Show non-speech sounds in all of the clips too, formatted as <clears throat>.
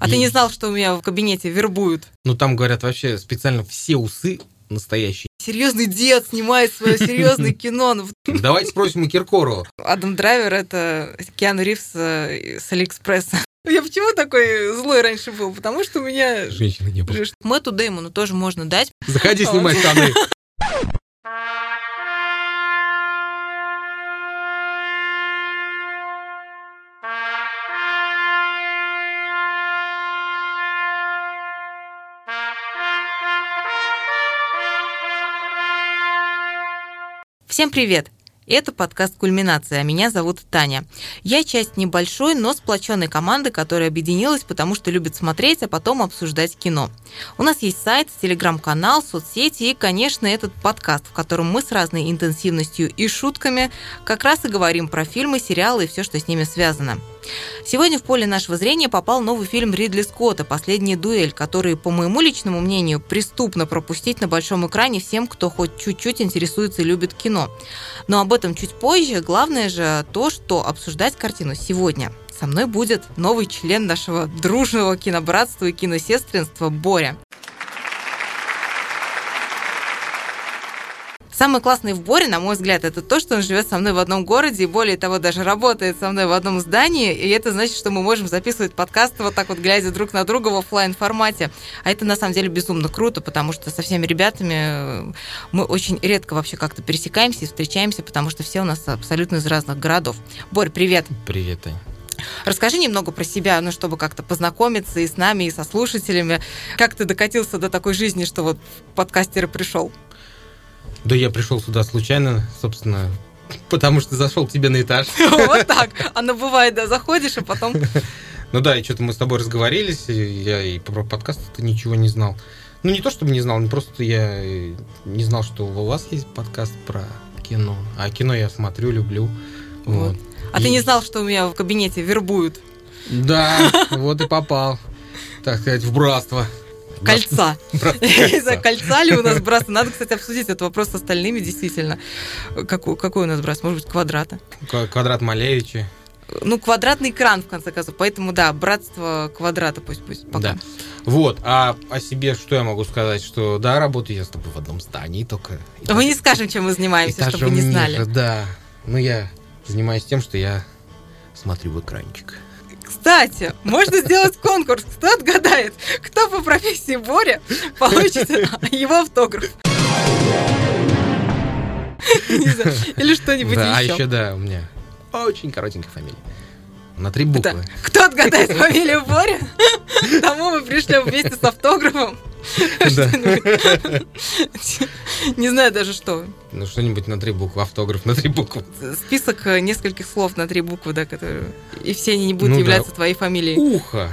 А ты не знал, что у меня в кабинете вербуют? Ну, там, говорят, вообще специально все усы настоящие. Серьезный дед снимает свое серьезное <laughs> кино. Ну, Давайте спросим у Киркорова. Адам Драйвер — это Киану Ривз э, с Алиэкспресса. <laughs> Я почему такой злой раньше был? Потому что у меня... Женщины не было. Мэтту Дэймону тоже можно дать. Заходи, снимай штаны. <laughs> Всем привет! Это подкаст «Кульминация», а меня зовут Таня. Я часть небольшой, но сплоченной команды, которая объединилась, потому что любит смотреть, а потом обсуждать кино. У нас есть сайт, телеграм-канал, соцсети и, конечно, этот подкаст, в котором мы с разной интенсивностью и шутками как раз и говорим про фильмы, сериалы и все, что с ними связано. Сегодня в поле нашего зрения попал новый фильм Ридли Скотта «Последняя дуэль», который, по моему личному мнению, преступно пропустить на большом экране всем, кто хоть чуть-чуть интересуется и любит кино. Но об этом чуть позже. Главное же то, что обсуждать картину сегодня. Со мной будет новый член нашего дружного кинобратства и киносестринства Боря. Самое классное в Боре, на мой взгляд, это то, что он живет со мной в одном городе, и более того, даже работает со мной в одном здании, и это значит, что мы можем записывать подкасты вот так вот, глядя друг на друга в офлайн формате. А это на самом деле безумно круто, потому что со всеми ребятами э, мы очень редко вообще как-то пересекаемся и встречаемся, потому что все у нас абсолютно из разных городов. Борь, привет! Привет, Тань. Расскажи немного про себя, ну, чтобы как-то познакомиться и с нами, и со слушателями. Как ты докатился до такой жизни, что вот в подкастеры пришел? Да я пришел сюда случайно, собственно, <laughs> потому что зашел к тебе на этаж. <laughs> Вот так. Оно бывает, да, заходишь, а потом... <laughs> Ну да, и что-то мы с тобой разговорились, и я и про подкаст ты ничего не знал. Ну не то, чтобы не знал, просто я не знал, что у вас есть подкаст про кино. А кино я смотрю, люблю. Вот. А ты не знал, что у меня в кабинете вербуют? Да, вот и попал, так сказать, в братство. Кольца. <laughs> Не знаю, кольца ли у нас братство. Надо, кстати, обсудить этот вопрос с остальными, действительно. Какой, какой у нас братство? Может быть, квадрата? Квадрат Малевича. Ну, квадратный экран, в конце концов. Поэтому, да, братство квадрата пусть пусть пока. Да. Вот, а о себе что я могу сказать? Что да, работаю я с тобой в одном здании, только... Мы не скажем, чем мы занимаемся, чтобы вы не знали. Ниже, да, ну я занимаюсь тем, что я смотрю в экранчик. Кстати, можно сделать конкурс. Кто отгадает, кто по профессии Боря получит его автограф. Или что-нибудь да, еще. А еще, да, у меня очень коротенькая фамилия. На три буквы. Кто отгадает фамилию Боря, тому мы пришлем вместе с автографом. <laughs> Не знаю даже что. Ну, что-нибудь на три буквы, автограф на три буквы. Список э, нескольких слов на три буквы, да, которые... И все они не будут Ну являться твоей фамилией. Ухо.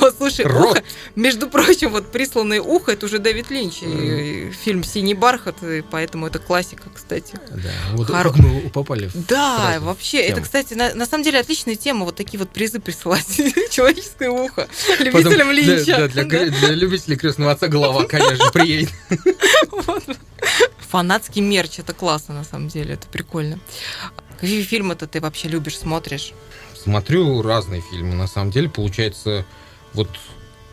О, слушай, Рот. ухо, между прочим, вот присланное ухо, это уже Дэвид Линч, и фильм «Синий бархат», и поэтому это классика, кстати. Да, вот как мы попали в Да, вообще, в это, тему. кстати, на, на самом деле отличная тема, вот такие вот призы присылать. <laughs> Человеческое ухо. Потом Любителям для- Линча. Да, для, Да. для любителей крестного отца голова, конечно, приедет. <laughs> Вот. Фанатский мерч, это классно, на самом деле, это прикольно. Какие фильмы-то ты вообще любишь, смотришь? Смотрю разные фильмы, на самом деле, получается, вот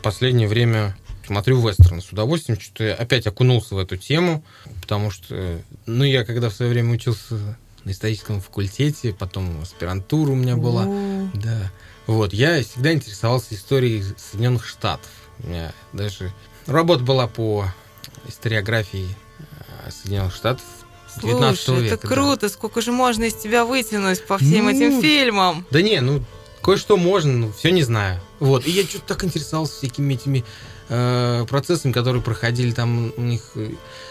последнее время смотрю вестерны с удовольствием, что я опять окунулся в эту тему, потому что, ну, я когда в свое время учился на историческом факультете, потом аспирантура у меня была, О, да, вот, я всегда интересовался историей Соединенных Штатов. У меня даже работа была по историографии э, Соединенных Штатов. с 19 Слушай, века. это да. круто, сколько же можно из тебя вытянуть по всем Ну, этим фильмам. Да не, ну кое-что можно, но все не знаю. Вот. И я что-то так интересовался всякими этими э, процессами, которые проходили там у них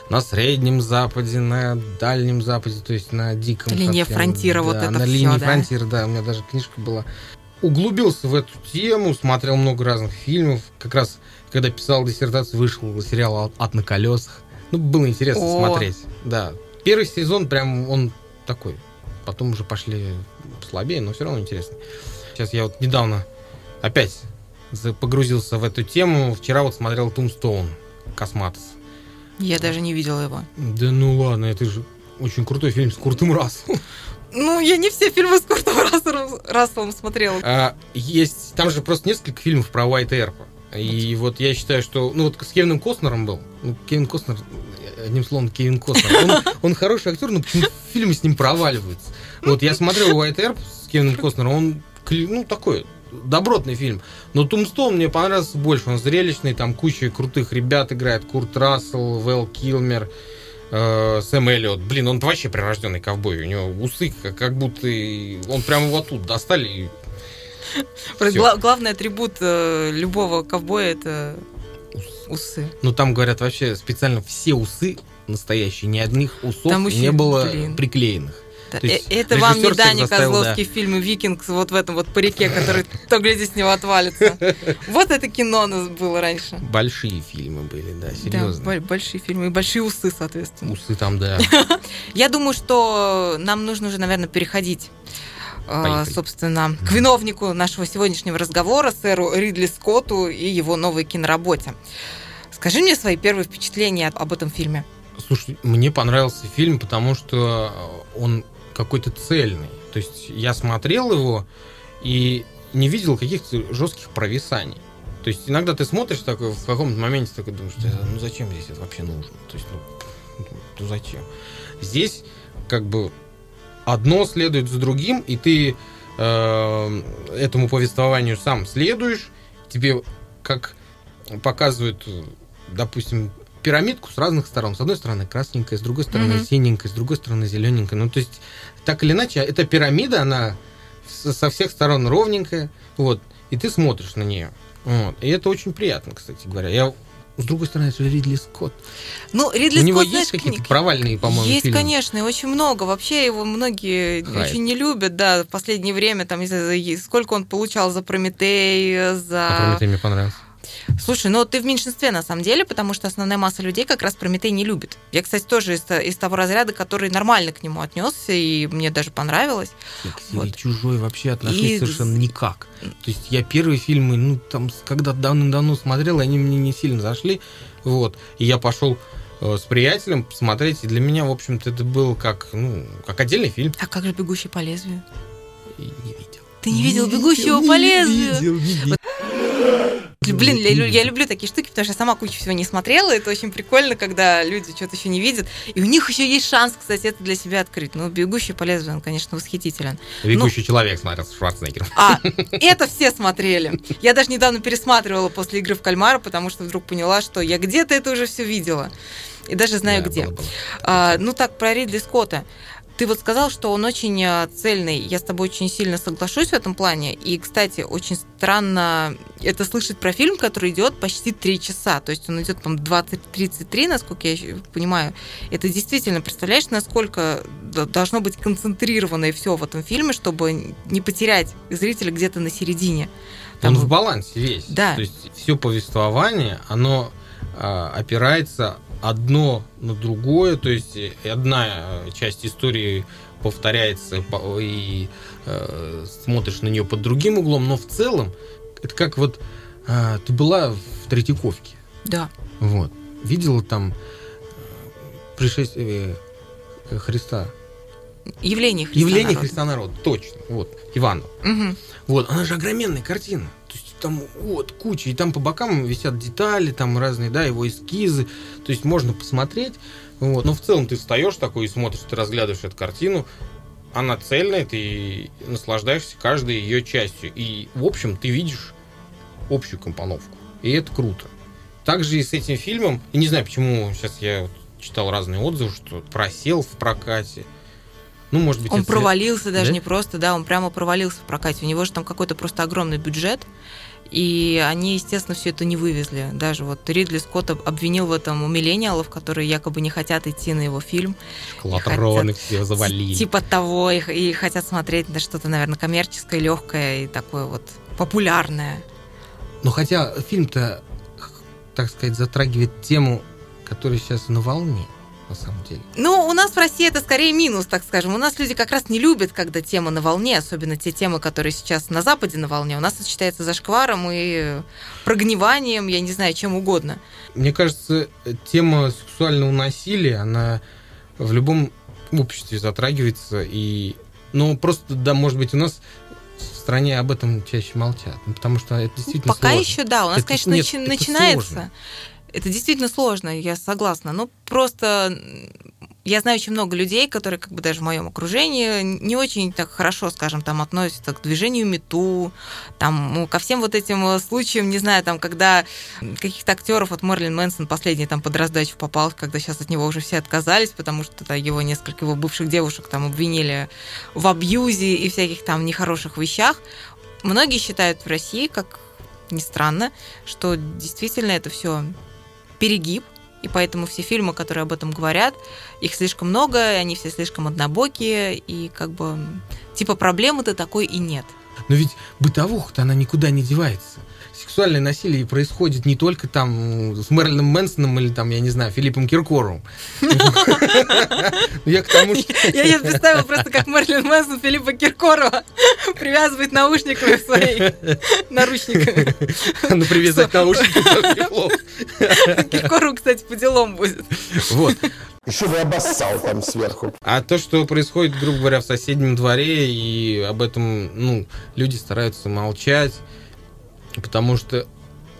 на Среднем Западе, на Дальнем Западе, то есть на диком. Линия совсем, фронтира, да, вот это на всё, линии да? фронтира, да, у меня даже книжка была. Углубился в эту тему, смотрел много разных фильмов. Как раз, когда писал диссертацию, вышел сериал «Ад на колесах». Ну, было интересно О. смотреть. Да. Первый сезон прям он такой. Потом уже пошли слабее, но все равно интересно. Сейчас я вот недавно опять погрузился в эту тему. Вчера вот смотрел Tombstone Косматоса. Я даже не видела его. Да ну ладно, это же очень крутой фильм с Куртом Расселом. Ну, я не все фильмы с Куртом Расселом, Расселом смотрела. А, есть, там же просто несколько фильмов про Уайетта Эрпа. И вот я считаю, что... Ну, вот с Кевином Костнером был. Ну, Кевин Костнер, одним словом, Кевин Костнер. Он, он хороший актер, но почему фильмы с ним проваливаются? Вот я смотрел Уайт Эрп с Кевином Костнером, он, ну, такой добротный фильм. Но Тумстоун мне понравился больше. Он зрелищный, там куча крутых ребят играет. Курт Рассел, Вэл Килмер, э, Сэм Эллиот. Блин, он вообще прирожденный ковбой. У него усы как, как будто он прямо его тут достали и Гла- главный атрибут э, любого ковбоя это усы. Ну там говорят вообще специально все усы настоящие, ни одних усов там не было блин. приклеенных. Да, есть, э, это вам не Даня Козловский да. фильм «Викинг» вот в этом вот парике, который <laughs> то гляди с него отвалится. <laughs> Вот это кино у нас было раньше. Большие фильмы были, да, серьезно. Да, большие фильмы и большие усы, соответственно. Усы там, да. <laughs> Я думаю, что нам нужно уже, наверное, переходить Поехали. собственно, к виновнику нашего сегодняшнего разговора, сэру Ридли Скотту и его новой киноработе. Скажи мне свои первые впечатления об этом фильме. Слушай, мне понравился фильм, потому что он какой-то цельный. То есть я смотрел его и не видел каких-то жестких провисаний. То есть иногда ты смотришь такой, в каком-то моменте такой думаешь, ну зачем здесь это вообще нужно? То есть, ну, ну зачем? Здесь как бы одно следует за другим, и ты э, этому повествованию сам следуешь, тебе как показывают, допустим, пирамидку с разных сторон. С одной стороны красненькая, с другой стороны mm-hmm. синенькая, с другой стороны зелененькая. Ну, то есть, так или иначе, эта пирамида, она со всех сторон ровненькая, вот, и ты смотришь на нее. Вот. И это очень приятно, кстати говоря. Я с другой стороны, это же Ридли Скотт. Ну, Ридли У Скотт, него есть какие-то провальные, по-моему, Есть, фильмы? конечно, и очень много. Вообще его многие Хайп. очень не любят, да, в последнее время, там, сколько он получал за Прометей, за... А Прометей мне понравился. Слушай, ну ты в меньшинстве на самом деле, потому что основная масса людей как раз Прометей не любит. Я, кстати, тоже из, из того разряда, который нормально к нему отнесся, и мне даже понравилось. К вот. чужой вообще отношусь и... совершенно никак. То есть я первые фильмы, ну, там, когда давно-давно смотрел, они мне не сильно зашли. Вот. И я пошел э, с приятелем посмотреть, и для меня, в общем-то, это был как, ну, как отдельный фильм. А как же «Бегущий по лезвию»? И не видел. Ты не видел «Бегущего по лезвию»? Видел, не видел. Блин, я, я люблю такие штуки, потому что я сама кучу всего не смотрела. Это очень прикольно, когда люди что-то еще не видят. И у них еще есть шанс, кстати, это для себя открыть. Ну, «Бегущий по лезвию», он, конечно, восхитителен. «Бегущий ну, человек» смотрел с Шварценеггером. А, это все смотрели. Я даже недавно пересматривала после игры в кальмара, потому что вдруг поняла, что я где-то это уже все видела. И даже знаю да, где. Было, было. А, ну так, про Ридли Скотта. Ты вот сказал, что он очень э, цельный. Я с тобой очень сильно соглашусь в этом плане. И, кстати, очень странно это слышать про фильм, который идет почти три часа. То есть он идет, там 20-33, насколько я понимаю. Это действительно, представляешь, насколько должно быть концентрировано и все в этом фильме, чтобы не потерять зрителя где-то на середине. Там... Он в балансе весь. Да. То есть все повествование, оно а, опирается одно на другое, то есть одна э, часть истории повторяется и э, смотришь на нее под другим углом, но в целом это как вот э, ты была в Третьяковке. Да. Вот. Видела там э, пришествие э, Христа. Явление Христа Явление народа. Христа народа, точно. Вот, Ивана. Угу. Вот, она же огроменная картина там вот куча, и там по бокам висят детали, там разные, да, его эскизы, то есть можно посмотреть, вот, но в целом ты встаешь такой и смотришь, ты разглядываешь эту картину, она цельная, ты наслаждаешься каждой ее частью, и, в общем, ты видишь общую компоновку, и это круто. Также и с этим фильмом, и не знаю, почему сейчас я вот читал разные отзывы, что просел в прокате, ну, может быть, он провалился след... даже да? не просто, да, он прямо провалился в прокате. У него же там какой-то просто огромный бюджет. И они, естественно, все это не вывезли. Даже вот Ридли Скотт обвинил в этом у миллениалов, которые якобы не хотят идти на его фильм. Шоколадроны все завалили. Типа того, и, и хотят смотреть на что-то, наверное, коммерческое, легкое и такое вот популярное. Но хотя фильм-то, так сказать, затрагивает тему, которая сейчас на волне на самом деле. Ну, у нас в России это скорее минус, так скажем. У нас люди как раз не любят, когда тема на волне, особенно те темы, которые сейчас на Западе на волне. У нас это считается зашкваром и прогниванием, я не знаю, чем угодно. Мне кажется, тема сексуального насилия, она в любом обществе затрагивается, и Но просто, да, может быть, у нас в стране об этом чаще молчат. Ну, потому что это действительно Пока сложно. еще, да, у нас, Это- конечно, нет, начи- начинается. сложно. Это действительно сложно, я согласна. Но просто м, я знаю очень много людей, которые как бы даже в моем окружении не очень так хорошо, скажем, там относятся к движению мету, там, ну, ко всем вот этим э, случаям, не знаю, там, когда каких-то актеров, вот Мерлин Мэнсон последний там под раздачу попал, когда сейчас от него уже все отказались, потому что да, его несколько его бывших девушек там обвинили в абьюзе и всяких там нехороших вещах. Многие считают в России, как ни странно, что действительно это все перегиб, и поэтому все фильмы, которые об этом говорят, их слишком много, и они все слишком однобокие, и как бы типа проблемы-то такой и нет. Но ведь бытовуха-то она никуда не девается. Сексуальное насилие происходит не только там с Мерлином Мэнсоном или там, я не знаю, Филиппом Киркоровым. Я к тому, что... <laughs> Я сейчас представила просто, как Мерлин Мэнсон Филиппа Киркорова привязывает наушниками свои <laughs> наручниками. Ну, привязать наушники. <laughs> Киркорову, кстати, по делам будет. Вот. Еще бы обоссал там сверху. А то, что происходит, грубо говоря, в соседнем дворе, и об этом, ну, люди стараются молчать, потому что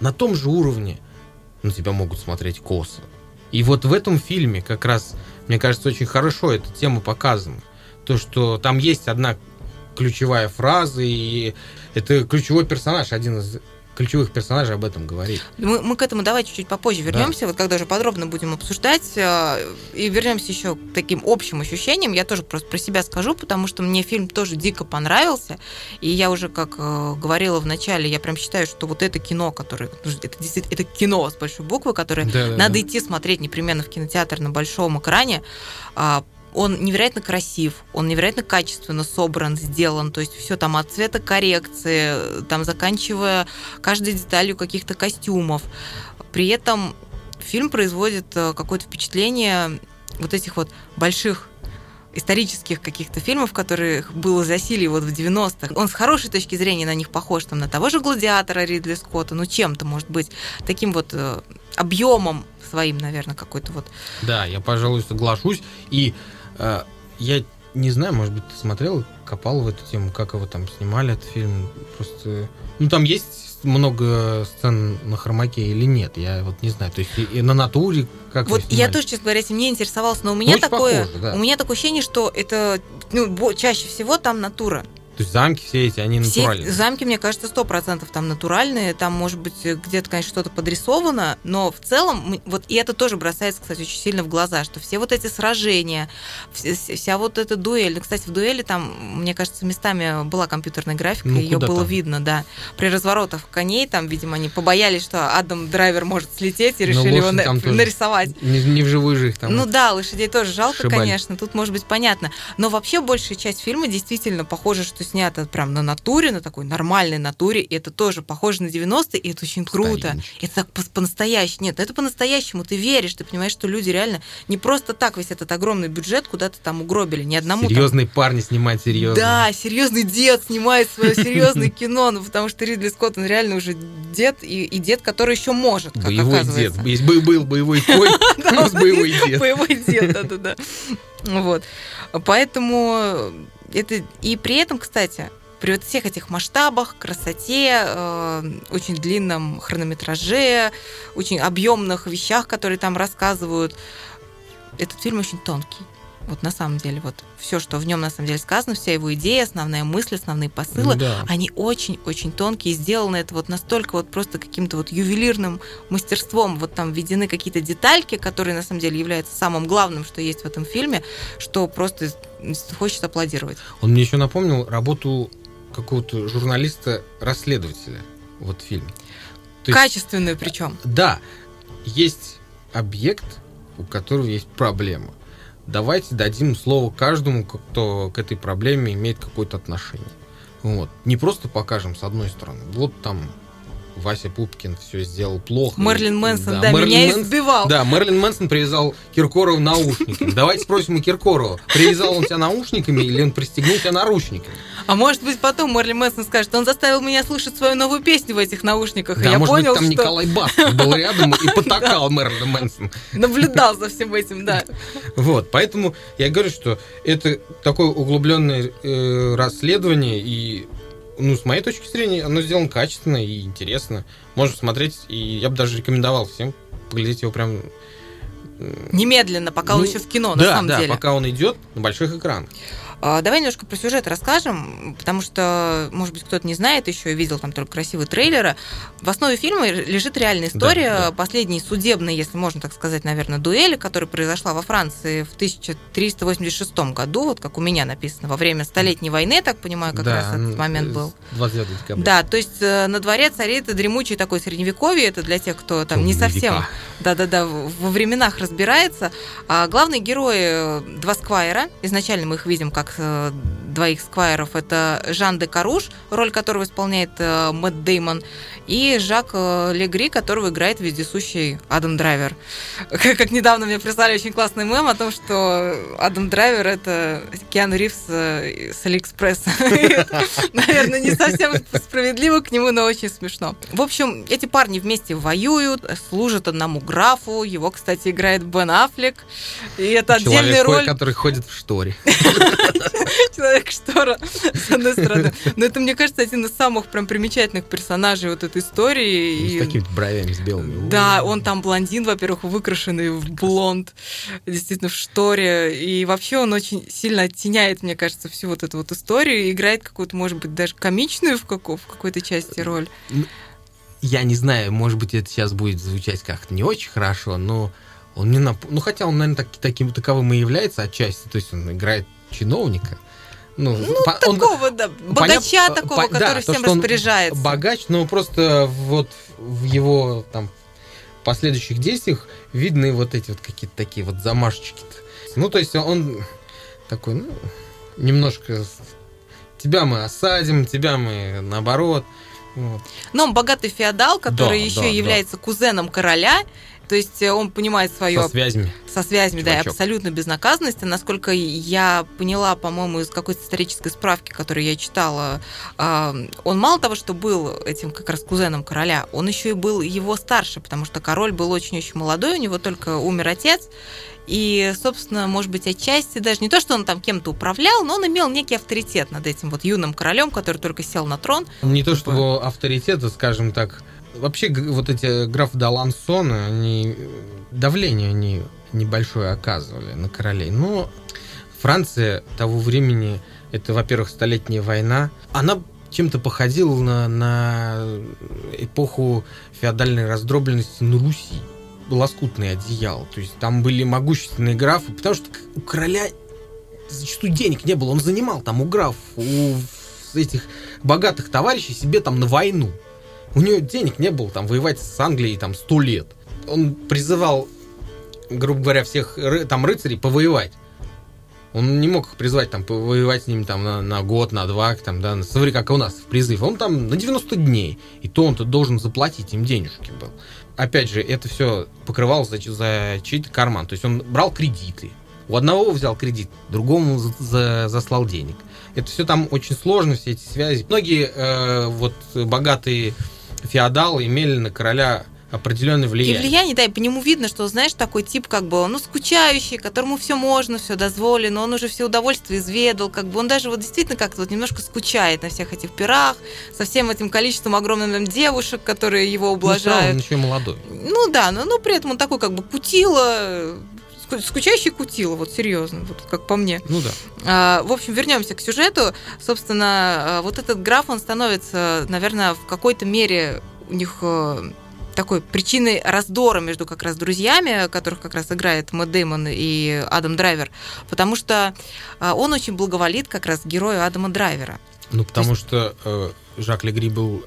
на том же уровне на тебя могут смотреть косо. И вот в этом фильме как раз, мне кажется, очень хорошо эта тема показана. То, что там есть одна ключевая фраза, и это ключевой персонаж, один из ключевых персонажей об этом говорит. Мы, мы к этому давай чуть-чуть попозже вернемся, вот когда уже подробно будем обсуждать, э, и вернемся еще к таким общим ощущениям. Я тоже просто про себя скажу, потому что мне фильм тоже дико понравился, и я уже, как э, говорила в начале, я прям считаю, что вот это кино, которое, ну, это действительно, это кино с большой буквы, которое Да-да-да. надо идти смотреть непременно в кинотеатр на большом экране. Он невероятно красив, он невероятно качественно собран, сделан, то есть все там от цвета коррекции, там заканчивая каждой деталью каких-то костюмов. При этом фильм производит э, какое-то впечатление вот этих вот больших исторических каких-то фильмов, которых было засилие вот в 90-х. Он с хорошей точки зрения на них похож, там, на того же «Гладиатора» Ридли Скотта, ну чем-то, может быть, таким вот э, объемом своим, наверное, какой-то вот. Да, я, пожалуй, соглашусь. И э, я не знаю, может быть, ты смотрел, копал в эту тему, как его там снимали, этот фильм. Просто. Ну, там есть много сцен на хромаке или нет, я вот не знаю. То есть и, на натуре, как вот я тоже, честно говоря, этим не интересовалась, но у меня Очень такое, похоже, да. у меня такое ощущение, что это ну, чаще всего там натура. То есть замки все эти, они Все натуральные. замки, мне кажется, сто процентов там натуральные. Там, может быть, где-то, конечно, что-то подрисовано, но в целом, вот и это тоже бросается, кстати, очень сильно в глаза, что все вот эти сражения, вс- вс- вся вот эта дуэль. Ну, Кстати, в дуэли там, мне кажется, местами была компьютерная графика, Ну, ее было там? видно, да. При разворотах коней, там, видимо, они побоялись, что Адам Драйвер может слететь, и Но решили его на- нарисовать. Не, не в живых же их там. Ну да, лошадей тоже жалко, Сшибали. конечно, тут может быть понятно. Но вообще большая часть фильма действительно похоже, что снято прям на натуре, на такой нормальной натуре, и это тоже похоже на 90-е, и это очень круто. Это так по- по-настоящему. Нет, это по-настоящему. Ты веришь, ты понимаешь, что люди реально не просто так весь этот огромный бюджет куда-то там угробили, ни одному там Серьезные парни снимать серьезно. да, серьезный дед снимает свое серьезное <laughs> кино, ну потому что Ридли Скотт, он реально уже дед, и, и дед, который еще может, как Боевой дед. был боевой <laughs> конь, <laughs> боевой дед. Боевой дед, да-да-да. Вот. Поэтому это... И при этом, кстати, при вот всех этих масштабах, красоте, э, очень длинном хронометраже, очень объемных вещах, которые там рассказывают, этот фильм очень тонкий. Вот на самом деле, вот все, что в нем на самом деле сказано, вся его идея, основная мысль, основные посылы, Да. они очень-очень тонкие, сделаны это вот настолько вот просто каким-то вот ювелирным мастерством. Вот там введены какие-то детальки, которые на самом деле являются самым главным, что есть в этом фильме, что просто хочется аплодировать. Он мне еще напомнил работу какого-то журналиста-расследователя. Вот фильм. То есть- Качественную причем. Да, есть объект, у которого есть проблема. Давайте дадим слово каждому, кто к этой проблеме имеет какое-то отношение. Вот. Не просто покажем с одной стороны. Вот там Вася Пупкин все сделал плохо. Мерлин Мэнсон, да, Мерлин меня Мэнсон- избивал. Да, Мерлин Мэнсон привязал Киркорова наушниками. Давайте спросим у Киркорова, привязал он тебя наушниками или он пристегнул тебя наручниками? А может быть, потом Мерлин Мэнсон скажет, он заставил меня слушать свою новую песню в этих наушниках, и Да, я может понял, быть, там что Николай Басков был рядом и потакал Мерлин Мэнсон. наблюдал за всем этим, да. Вот, поэтому я говорю, что это такое углубленное э, расследование, и, ну, с моей точки зрения, оно сделано качественно и интересно. Можно смотреть, и я бы даже рекомендовал всем поглядеть его прям... Немедленно, пока он ну, еще в кино, на да, самом да, деле. пока он идет на больших экранах. А, Давай немножко про сюжет расскажем, потому что, может быть, кто-то не знает еще, видел там только красивые трейлеры. В основе фильма лежит реальная история Да, да. последней судебной, если можно так сказать, наверное, дуэли, которая произошла во Франции в 1386 году, вот как у меня написано, во время Столетней войны, я так понимаю, как раз этот момент был. 29 декабря. Да, то есть э, на дворе царит дремучий такой средневековье, это для тех, кто там не Темные совсем века. да-да-да, во временах разбирается. А главные герои э, два сквайра. Изначально мы их видим как э, двоих сквайров. Это Жан де Каруш, роль которого исполняет э, Мэтт Деймон, и Жак э, Легри, которого играет вездесущий Адам Драйвер. <laughs> Как, как недавно мне прислали очень классный мем о том, что Адам Драйвер это Киану Ривз э, с Алиэкспресса. <laughs> Наверное, не совсем справедливо к нему, но очень смешно. В общем, эти парни вместе воюют, служат одному графу. Его, кстати, играет Бен Аффлек. И это отдельная Человек, роль который ходит в шторе. <laughs> <laughs> человек-штора, с одной стороны. Но это, мне кажется, один из самых прям примечательных персонажей вот этой истории. С И- такими бровями, с белыми. Да, он там блондин, во-первых, выкрашенный в блонд, действительно в шторе. И вообще он очень сильно оттеняет, мне кажется, всю вот эту вот историю. Играет какую-то, может быть, даже комичную в, какой- в какой-то части роль. Я не знаю, может быть, это сейчас будет звучать как-то не очень хорошо, но он мне нап... Ну, хотя он, наверное, так, таким таковым и является отчасти. То есть он играет чиновника. Ну, по- он- Такого, да, богача понят- такого, по- да, который то, всем он распоряжается. Богач, но просто вот в его там последующих действиях видны вот эти вот какие-то такие вот замашечки. Ну, то есть он такой, ну, немножко тебя мы осадим, тебя мы наоборот. Вот. Но он богатый феодал, который Да, еще да, является кузеном короля. То есть э, он понимает свое Со связями. со связями, да, и Чувачок. абсолютно безнаказанности. Насколько я поняла, по-моему, из какой-то исторической справки, которую я читала, он мало того, что был этим как раз кузеном короля, он еще и был его старше, потому что король был очень-очень молодой, у него только умер отец. И, собственно, может быть, отчасти даже не то, что он там кем-то управлял, но он имел некий авторитет над этим вот юным королем, который только сел на трон. Не то, что Такое. его авторитета, скажем так. Вообще, вот эти граф Далансоны, они э, давление они небольшое оказывали на королей. Но Франция того времени, это, во-первых, столетняя война, она чем-то походила на, на эпоху феодальной раздробленности на Руси. Лоскутное одеяло. То есть там были могущественные графы, потому что у короля зачастую денег не было. Он занимал там у граф, у этих богатых товарищей себе там на войну. У него денег не было там воевать с Англией там сто лет. Он призывал, грубо говоря, всех там рыцарей повоевать. Он не мог их призвать там повоевать с ними там на, на год, на два, там, да, смотри, как у нас в призыв. Он там на 90 дней. И то он-то должен заплатить им денежки был. Опять же, это все покрывалось за, за чей-то карман. То есть он брал кредиты. У одного взял кредит, другому за- за- заслал денег. Это все там очень сложно, все эти связи. Многие э, вот богатые феодалы имели на короля определенное И влияние. влияние, да, и по нему видно, что, знаешь, такой тип, как бы, ну, скучающий, которому все можно, все дозволено, он уже все удовольствия изведал, как бы он даже вот действительно как-то вот немножко скучает на всех этих пирах, со всем этим количеством огромным девушек, которые его Ну, ублажают. он еще молодой. Ну да, но, но при этом он такой как бы кутила, ску- скучающий кутила, вот серьезно, вот как по мне. Ну да. А, В общем, вернемся к сюжету. Собственно, а, вот этот граф, он становится, наверное, в какой-то мере у них э, такой причиной раздора между как раз друзьями, которых как раз играет Мэтт Дэймон и Адам Драйвер, потому что а, он очень благоволит как раз герою Адама Драйвера. Ну, потому что э, Жак Легри был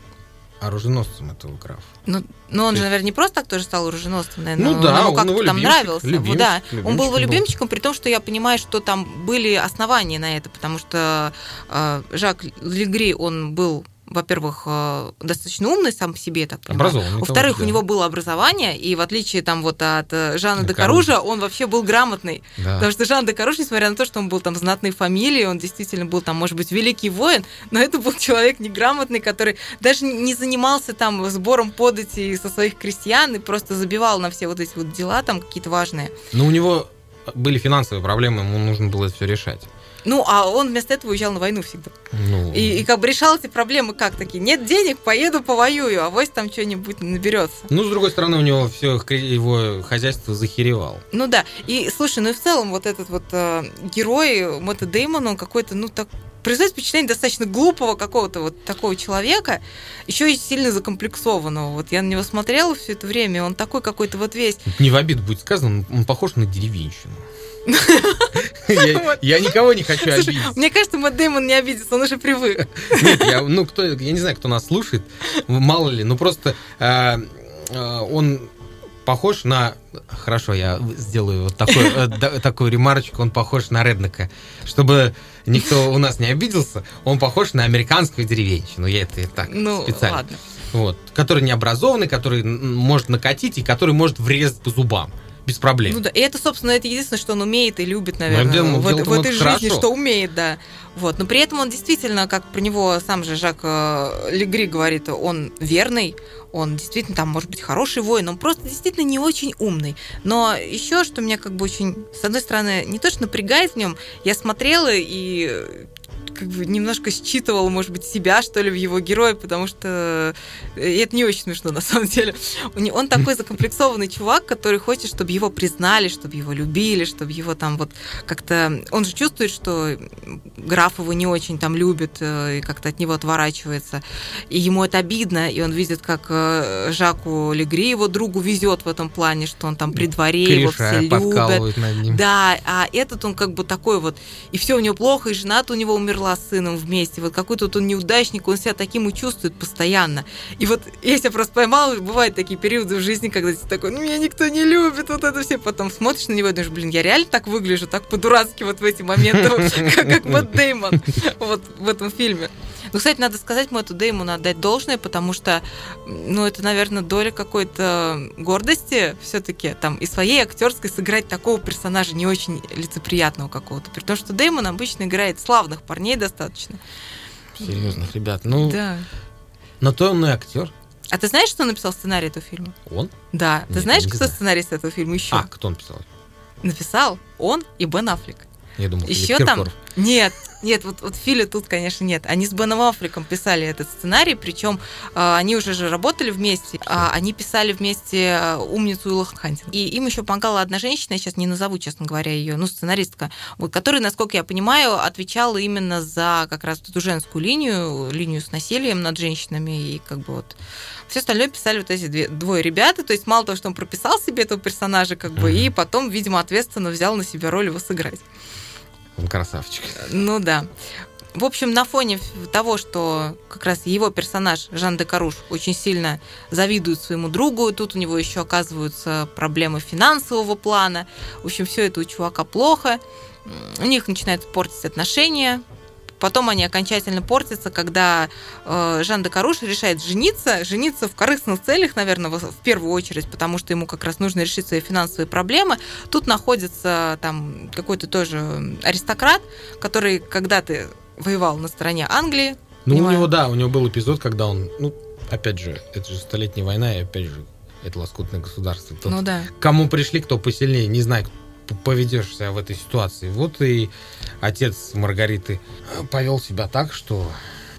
оруженосцем этого графа. Ну, но он То же, наверное, не просто так тоже стал оруженосцем, наверное, Ну да, ему он как-то его там любимчик, нравился. любимчик, да, он был его любимчиком был. при том, что я понимаю, что там были основания на это, потому что э, Жак Легри, он был во-первых, э, достаточно умный сам по себе, так понимаю. Во-вторых, у него было образование, и в отличие там вот от э, Жана Де де Каружа, он вообще был грамотный. Да. Потому что Жан де Каруж, несмотря на то, что он был там знатной фамилии, он действительно был там, может быть, великий воин, но это был человек неграмотный, который даже не занимался там сбором подати со своих крестьян и просто забивал на все вот эти вот дела там какие-то важные. Но у него были финансовые проблемы, ему нужно было это все решать. Ну, а он вместо этого уезжал на войну всегда. Ну, И, и как бы решал эти проблемы как такие. Нет денег, поеду повоюю, а вось там что-нибудь наберется. ну, с другой стороны, у него все его хозяйство захеревало. Ну да. И слушай, ну и в целом вот этот вот э, герой Мэтта Деймона, он какой-то, ну так производит впечатление достаточно глупого какого-то вот такого человека, еще и сильно закомплексованного. Вот я на него смотрела все это время, он такой какой-то вот весь. Не в обид будет сказано, он похож на деревенщину. <laughs> Я никого не хочу обидеть. мне кажется, Мэтт Деймон не обидится, он уже привык. Нет, я, ну, кто, я не знаю, кто нас слушает, мало ли, ну просто э, э, он похож на... Хорошо, я сделаю вот такой, э, такую ремарочку, он похож на Реднека. Чтобы никто у нас не обиделся, он похож на американскую деревенщину. Я это так Ну, специально. ладно. Вот. Который необразованный, который может накатить и который может врезать по зубам. Без проблем. Ну да, и это, собственно, это единственное, что он умеет и любит, наверное, дело- в, дело этой- в в этой это жизни, хорошо. что умеет, да. Вот. Но при этом он действительно, как про него сам же Жак э, Легри говорит, он верный, он действительно там может быть хороший воин, он просто действительно не очень умный. Но еще, что меня как бы очень, с одной стороны, не то что напрягает в нем, я смотрела и как бы немножко считывала, может быть, себя, что ли, в его герое, потому что э, это не очень смешно, на самом деле. Он такой закомплексованный чувак, который хочет, чтобы его признали, чтобы его любили, чтобы его там вот как-то... Он же чувствует, что граф его не очень там любит э, и как-то от него отворачивается. И ему это обидно, и он видит, как э, Жаку Легри, его другу, везет в этом плане, что он там при дворе, его все любят. над ним. Да, а этот он как бы такой вот, и все у него плохо, и жена у него умерла с сыном вместе, вот какой-то вот он неудачник, он себя таким и чувствует постоянно. И вот я себя просто поймала, бывают такие периоды в жизни, когда ты такой, ну меня никто не любит, вот это все, потом смотришь на него и думаешь, блин, я реально так выгляжу, так по-дурацки вот в эти моменты, <laughs> как Мэтт Деймон вот в этом фильме. Ну, кстати, надо сказать Мэтту Деймону отдать должное, потому что, ну, это, наверное, доля какой-то гордости все-таки, там, и своей актерской сыграть такого персонажа не очень лицеприятного какого-то. При том, что Деймон обычно играет славных парней достаточно. Серьезных ребят. Ну, Да. на то он и актер. А ты знаешь, кто написал сценарий этого фильма? Он? Да. Ты Нет, знаешь, я не кто знаю. сценарист этого фильма еще? А, кто он писал? Написал он и Бен Аффлек. Я думал, Еще Филипп там... Киркоров. Нет, нет, вот, вот Филя тут, конечно, нет. Они с Беном Аффлеком писали этот сценарий, причем э, они уже же работали вместе, а они писали вместе э, «Умницу Уилла Хантинга». И им еще помогала одна женщина, я сейчас не назову, честно говоря, ее, ну, сценаристка, вот, которая, насколько я понимаю, отвечала именно за как раз эту женскую линию, линию с насилием над женщинами, и как бы вот все остальное писали вот эти две, двое ребята, то есть мало того, что он прописал себе этого персонажа, как бы, и потом, видимо, ответственно взял на себя роль его сыграть. Он красавчик. Ну да. В общем, на фоне того, что как раз его персонаж Жан де Каруш очень сильно завидует своему другу, тут у него еще оказываются проблемы финансового плана. В общем, все это у чувака плохо. У них начинают портить отношения. Потом они окончательно портятся, когда э, Жан де Каруш решает жениться, жениться в корыстных целях, наверное, в, первую очередь, потому что ему как раз нужно решить свои финансовые проблемы. Тут находится там какой-то тоже аристократ, который когда-то воевал на стороне Англии. Ну, у Понимаю. него, да, у него был эпизод, когда он, ну, опять же, это же столетняя война, и опять же, это лоскутное государство. Тут Ну да. Кому пришли, кто посильнее, не знаю, поведешь себя в этой ситуации. Вот и отец Маргариты э, повел себя так, что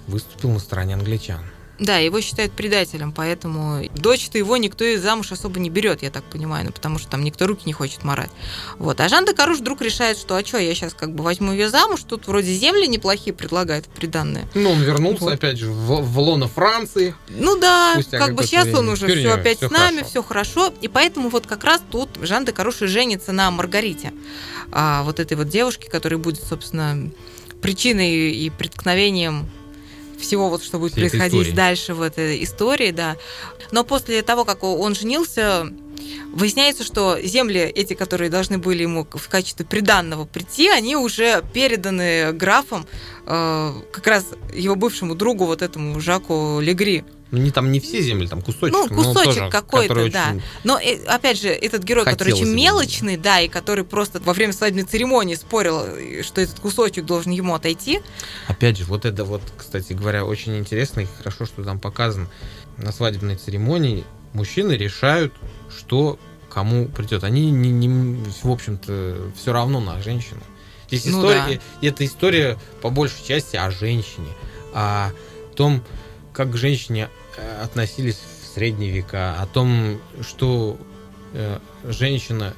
выступил на стороне англичан. Да, его считают предателем, поэтому дочь-то его никто и замуж особо не берет, я так понимаю, ну, потому что там никто руки не хочет морать. Вот. А Жан де Каруш вдруг решает, что, а что, я сейчас как бы возьму ее замуж, тут вроде земли неплохие предлагают приданные. Ну, он вернулся, Вот. опять же, в, в лоно Франции. Ну да, Спустя как бы сейчас он время. уже Теперь все опять всё с нами, хорошо. все хорошо. И поэтому вот как раз тут Жан де Каруш и женится на Маргарите. А, вот этой вот девушке, которая будет, собственно, причиной и преткновением всего вот, что будет Всей происходить дальше в этой истории, да. Но после того, как он женился, Выясняется, что земли эти, которые должны были ему в качестве приданного прийти, они уже переданы графом э, как раз его бывшему другу, вот этому Жаку Легри. Ну, не там не все земли, там кусочек. Ну, кусочек какой-то, который да. очень- Но, э, опять же, этот герой, который Хотелось очень бы. мелочный, да, и который просто во время свадебной церемонии спорил, что этот кусочек должен ему отойти. Опять же, вот это вот, кстати говоря, очень интересно и хорошо, что там показано. На свадебной церемонии мужчины решают, что кому придет. Они, не, не- в общем-то, все равно на женщину. Здесь Ну история, эта история по большей части о женщине, о том, как к женщине относились в средние века, о том, что э, женщина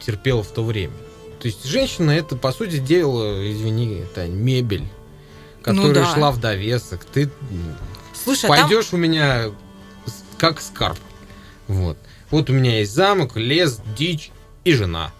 терпела в то время. То есть женщина это, по сути дела, извини, это мебель, которая Ну да. шла в довесок. Ты Слушай, а там- пойдешь у меня как скарб. Вот. Вот у меня есть замок, лес, дичь и жена.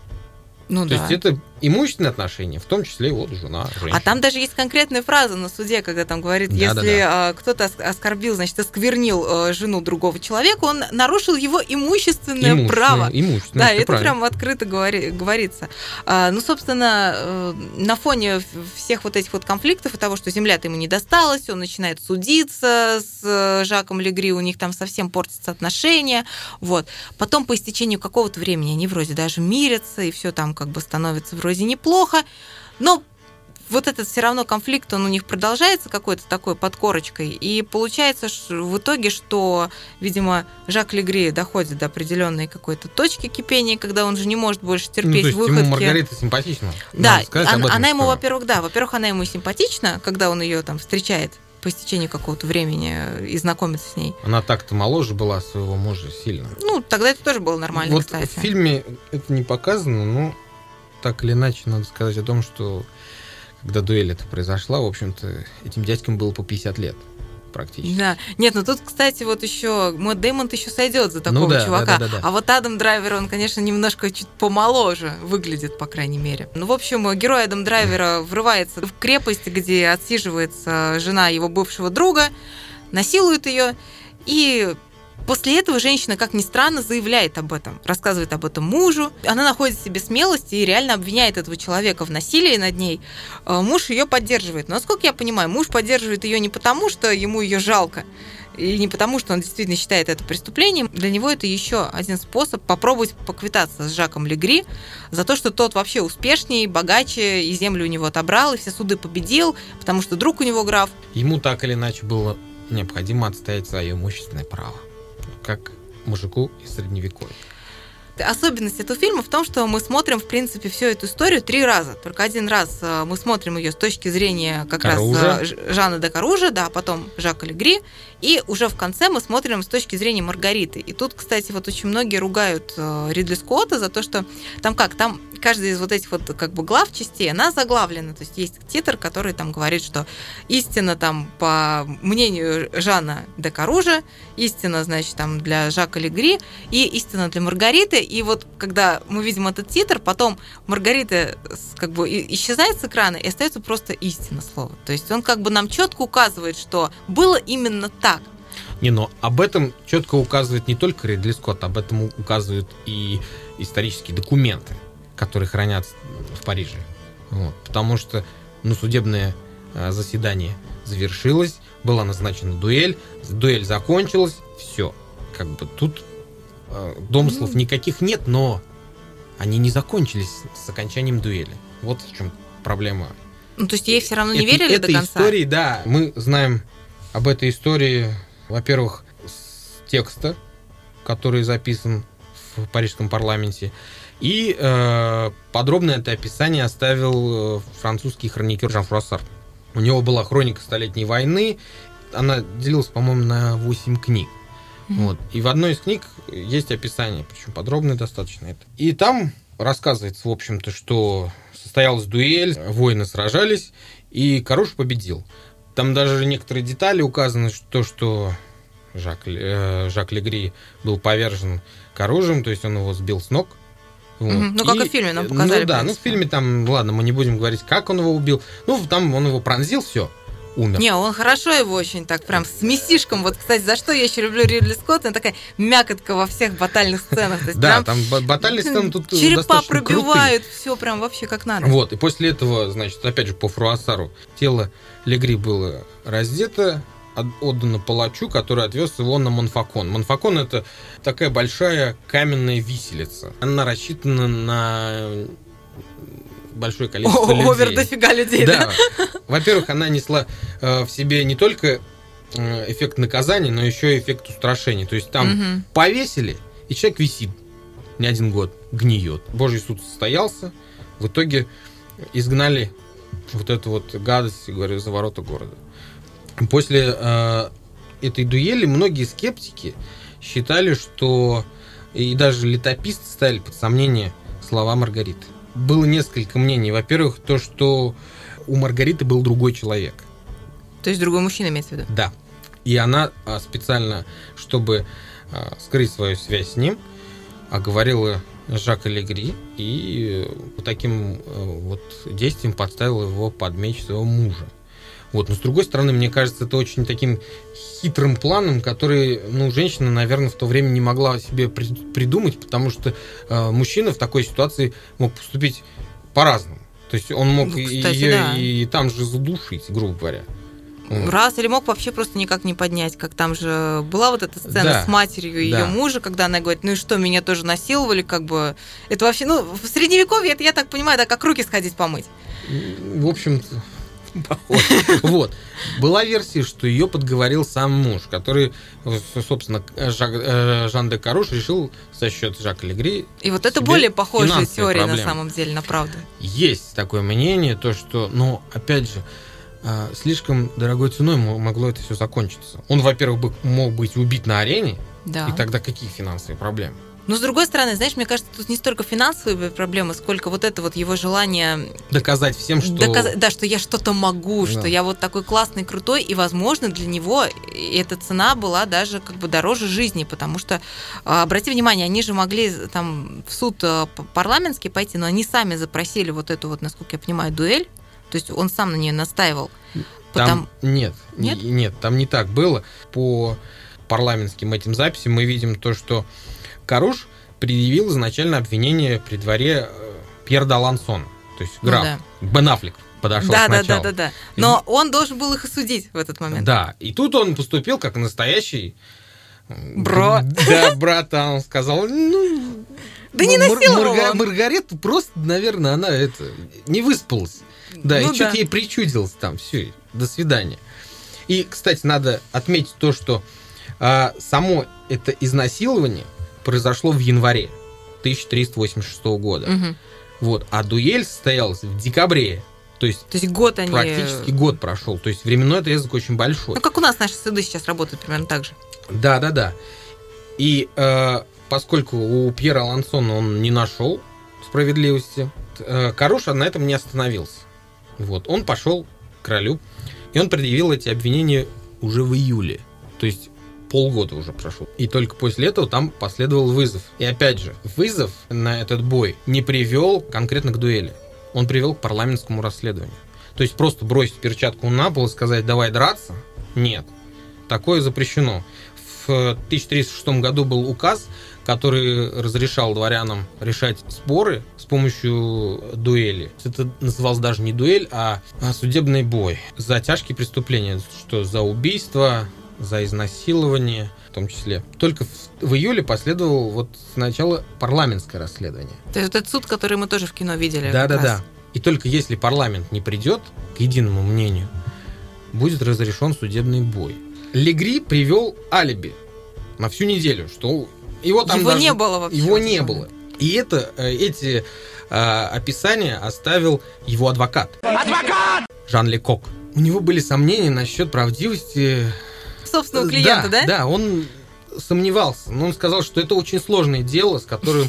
ну То да. есть это имущественные отношения, в том числе вот жена, женщина. А там даже есть конкретная фраза на суде, когда там говорит, Да, если да, а, кто-то ос- оскорбил, значит, осквернил а, жену другого человека, он нарушил его имущественное Имущественное- право. имущественное, Да, это правильно. прям открыто говори- говорится. А, ну, собственно, э, на фоне всех вот этих вот конфликтов и того, что земля-то ему не досталась, он начинает судиться с э, Жаком Легри, у них там совсем портятся отношения. Вот. Потом по истечению какого-то времени они вроде даже мирятся, и все там как бы становится вроде неплохо. Но вот этот все равно конфликт, он у них продолжается какой-то такой под корочкой. И получается в итоге, что, видимо, Жак Легри доходит до определенной какой-то точки кипения, когда он же не может больше Ну, терпеть то есть выходки. ему Маргарита симпатична. Да, сказать она, этом, она ему, во-первых, да, во-первых, она ему симпатична, когда он ее там встречает по истечении какого-то времени э, и знакомится с ней. Она так-то моложе была своего мужа сильно. Ну, тогда это тоже было нормально, вот кстати. в фильме это не показано, но так или иначе надо сказать о том, что когда дуэль это произошла, в общем-то, этим дядькам было по 50 лет практически. Да. Нет, ну тут, кстати, вот еще Мэтт Дэймон еще сойдет за такого Ну да, чувака. да, да, да, да. А вот Адам Драйвер, он, конечно, немножко чуть помоложе выглядит, по крайней мере. Ну, в общем, герой Адам Драйвера врывается в крепость, где отсиживается жена его бывшего друга, насилует ее, и После этого женщина, как ни странно, заявляет об этом, рассказывает об этом мужу. Она находит в себе смелость и реально обвиняет этого человека в насилии над ней. Э, Муж ее поддерживает. Но, насколько я понимаю, муж поддерживает ее не потому, что ему ее жалко, и не потому, что он действительно считает это преступлением. Для него это еще один способ попробовать поквитаться с Жаком Легри за то, что тот вообще успешнее, богаче, и землю у него отобрал, и все суды победил, потому что друг у него граф. Ему так или иначе было необходимо отстоять свое имущественное право, как мужику из средневековья. Особенность этого фильма в том, что мы смотрим, в принципе, всю эту историю три раза. Только один раз э, мы смотрим ее с точки зрения как Каружа. раз э, Ж- Жана де Каружа, да, потом Жака Легри, и уже в конце мы смотрим с точки зрения Маргариты. И тут, кстати, вот очень многие ругают э, Ридли Скотта за то, что там как, там каждая из вот этих вот как бы глав частей, она заглавлена. То есть есть титр, который там говорит, что истина там, по мнению Жана де Каружа, истина, значит, там для Жака Легри и истина для Маргариты. И вот когда мы видим этот титр, потом Маргарита с- как бы исчезает с экрана, и остается просто истина слово. То есть он как бы нам четко указывает, что было именно так. Не, но об этом четко указывает не только Ридли Скотт, об этом указывают и исторические документы, которые хранятся в Париже. Вот. Потому что ну, судебное э, заседание завершилось, была назначена дуэль, дуэль закончилась, все. Как бы тут э, домыслов Ну. никаких нет, но они не закончились с окончанием дуэли. Вот в чем проблема Ну, то есть ей все равно не этой- верили этой до конца. истории, да. Мы знаем об этой истории, во-первых, с текста, который записан в парижском парламенте, и э, подробное это описание оставил э, французский хроникер Жан Фруассар. У него была хроника Столетней войны, она делилась, по-моему, на 8 книг. Вот. И в одной из книг есть описание, причем подробное достаточно это. И там рассказывается, в общем-то, что состоялась дуэль, воины сражались, и Каруш победил. Там даже некоторые детали указаны, что, что Жак, э, Жак Легри был повержен Каружем, то есть он его сбил с ног. Вот. Мгм. Ну, как и в фильме нам показали, Ну да, ну в фильме там, ладно, мы не будем говорить, как он его убил. Ну, там он его пронзил, все. Умер. Не, он хорошо его очень так прям с мясишком. Вот, кстати, за что я еще люблю Ридли Скотта, она такая мякотка во всех батальных сценах. То есть Да, прям там ба- батальные сцены тут черепа крутые. пробивают, все прям вообще как надо. Вот, и после этого, значит, опять же, по Фруассару, тело Легри было раздето, от- отдано палачу, который отвез его на Монфакон. Монфакон это такая большая каменная виселица. Она рассчитана на большое количество О, людей. Овер дофига людей, да? Да. <laughs> Во-первых, она несла э, в себе не только э, эффект наказания, но еще и эффект устрашения. То есть там повесили, и человек висит не один год, гниет. Божий суд состоялся, в итоге изгнали вот эту вот гадость, говорю, за ворота города. После э, этой дуэли многие скептики считали, что и даже летописцы ставили под сомнение слова Маргариты. Было несколько мнений. Во-первых, то, что у Маргариты был другой человек. То есть другой мужчина имеется в виду? Да. И она а, специально, чтобы а, скрыть свою связь с ним, оговорила Жака Легри и э, таким э, вот действием подставила его под меч своего мужа. Вот. Но с другой стороны, мне кажется, это очень таким хитрым планом, который, ну, женщина, наверное, в то время не могла себе при- придумать, потому что э, мужчина в такой ситуации мог поступить по-разному. То есть он мог Ну, и- кстати, ее да. и там же задушить, грубо говоря. Раз или мог вообще просто никак не поднять, как там же была вот эта сцена Да. с матерью ее Да. мужа, когда она говорит, ну и что, меня тоже насиловали, как бы, это вообще, ну, в средневековье, это я так понимаю, да, как руки сходить помыть. В общем-то, похоже. Вот. Была версия, что ее подговорил сам муж, который, собственно, Жак- э, Жан де Каруш решил за счет Жака Легри. И вот это более похожая теория на проблемы. самом деле, на правду. Есть такое мнение, то что, но опять же, э, слишком дорогой ценой мо- могло это все закончиться. Он, во-первых, мог быть убит на арене, Да. и тогда какие финансовые проблемы? Но с другой стороны, знаешь, мне кажется, тут не столько финансовые проблемы, сколько вот это вот его желание Доказать всем, что... доказать, да, что я что-то могу, Да. что я вот такой классный, крутой, и, возможно, для него эта цена была даже как бы дороже жизни, потому что, а, обрати внимание, они же могли там в суд а, парламентский пойти, но они сами запросили вот эту вот, насколько я понимаю, дуэль, то есть он сам на нее настаивал. Там Потом- Нет? нет? нет, там не так было. По парламентским этим записям мы видим то, что Каруш предъявил изначально обвинение при дворе э, Пьер Далансона, то есть Ну граф. да. Бен Аффлек подошел Да, да, да, сначала. да, да. Но он должен был их осудить в этот момент. Да, и тут он поступил как настоящий Бро. Да, братан, он сказал, ну... Да не ну, насиловал Марга- он. Маргарета просто, наверное, она это не выспалась. Да, Ну и что-то да. ей причудилось там, все, до свидания. И, кстати, надо отметить то, что а, само это изнасилование произошло в январе 1386 года. Мгм. Вот, а дуэль состоялась в декабре. То есть То есть год они... практически год прошел. То есть временной отрезок очень большой. Ну, как у нас наши суды сейчас работают примерно так же. Да, да, да. И э, поскольку у Пьера Лансона он не нашел справедливости, э, Каруша на этом не остановился. Вот, он пошел к королю, и он предъявил эти обвинения уже в июле. То есть полгода уже прошел. И только после этого там последовал вызов. И опять же, вызов на этот бой не привел конкретно к дуэли. Он привел к парламентскому расследованию. То есть просто бросить перчатку на пол и сказать «давай драться» – нет. Такое запрещено. В 1306 году был указ, который разрешал дворянам решать споры с помощью дуэли. Это называлось даже не дуэль, а а судебный бой за тяжкие преступления, что за убийство, за изнасилование в том числе. Только в, в июле последовало вот сначала парламентское расследование. То есть вот этот суд, который мы тоже в кино видели. Да, как да, раз. да. И только если парламент не придет к единому мнению, будет разрешен судебный бой. Легри привел алиби на всю неделю, что его там Его даже- не было вообще. Его не момент. было. И это, э, эти э, описания оставил его адвокат. Адвокат! Жан Лекок. У него были сомнения насчет правдивости Собственного клиента, да? Да, он сомневался. Но он сказал, что это очень сложное дело, с которым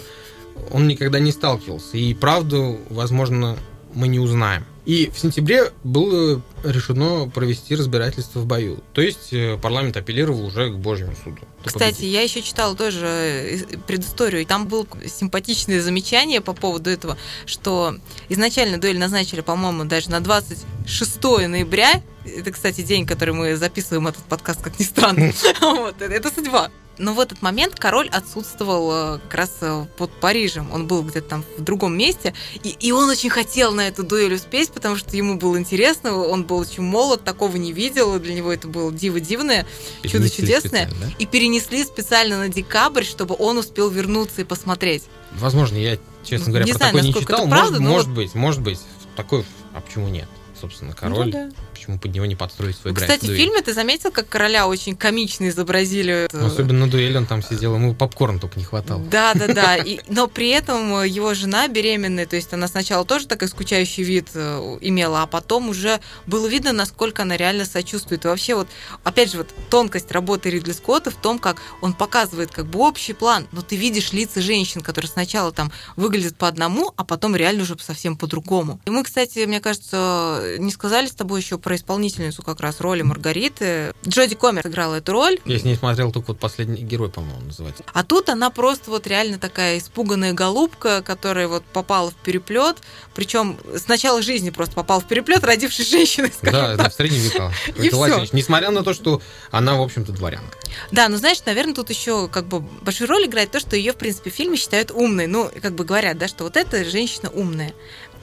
он никогда не сталкивался. И правду, возможно, мы не узнаем. И в сентябре было решено провести разбирательство в бою. То есть э, парламент апеллировал уже к Божьему суду. Кстати, я еще читала тоже э, предысторию, и там было симпатичное замечание по поводу этого, что изначально дуэль назначили, по-моему, даже на 26 ноября Это, кстати, день, который мы записываем этот подкаст, как ни странно. <laughs> Вот, это, это судьба. Но в этот момент король отсутствовал э, как раз э, под Парижем. Он был где-то там в другом месте. И, и он очень хотел на эту дуэль успеть, потому что ему было интересно. Он был очень молод, такого не видел. Для него это было диво дивное, чудо чудесное. Да? И перенесли специально на декабрь, чтобы он успел вернуться и посмотреть. Возможно, я, честно говоря, не про знаю, такое не читал. Правда, может, может вот... быть, может быть. Такой, а почему нет? собственно, король. Ну, да. Почему под него не подстроить свой график? Кстати, в фильме ты заметил, как короля очень комично изобразили? Ну, особенно на дуэли он там сидел, ему попкорн только не хватало. Да, да, да. И, но при этом его жена беременная, то есть она сначала тоже такой скучающий вид э, имела, а потом уже было видно, насколько она реально сочувствует. И вообще вот, опять же, вот тонкость работы Ридли Скотта в том, как он показывает как бы общий план, но ты видишь лица женщин, которые сначала там выглядят по одному, а потом реально уже совсем по-другому. И мы, кстати, мне кажется, не сказали с тобой еще про исполнительницу как раз роли Маргариты. Джоди Комер играла эту роль. Я с ней смотрел только вот последний герой, по-моему, называется. А тут она просто вот реально такая испуганная голубка, которая вот попала в переплет, причем с начала жизни просто попала в переплет, родившись женщиной, Да, так. в среднем века. <laughs> И все. Несмотря на то, что она, в общем-то, дворянка. Да, ну знаешь, наверное, тут еще как бы большую роль играет то, что ее, в принципе, в фильме считают умной. Ну, как бы говорят, да, что вот эта женщина умная.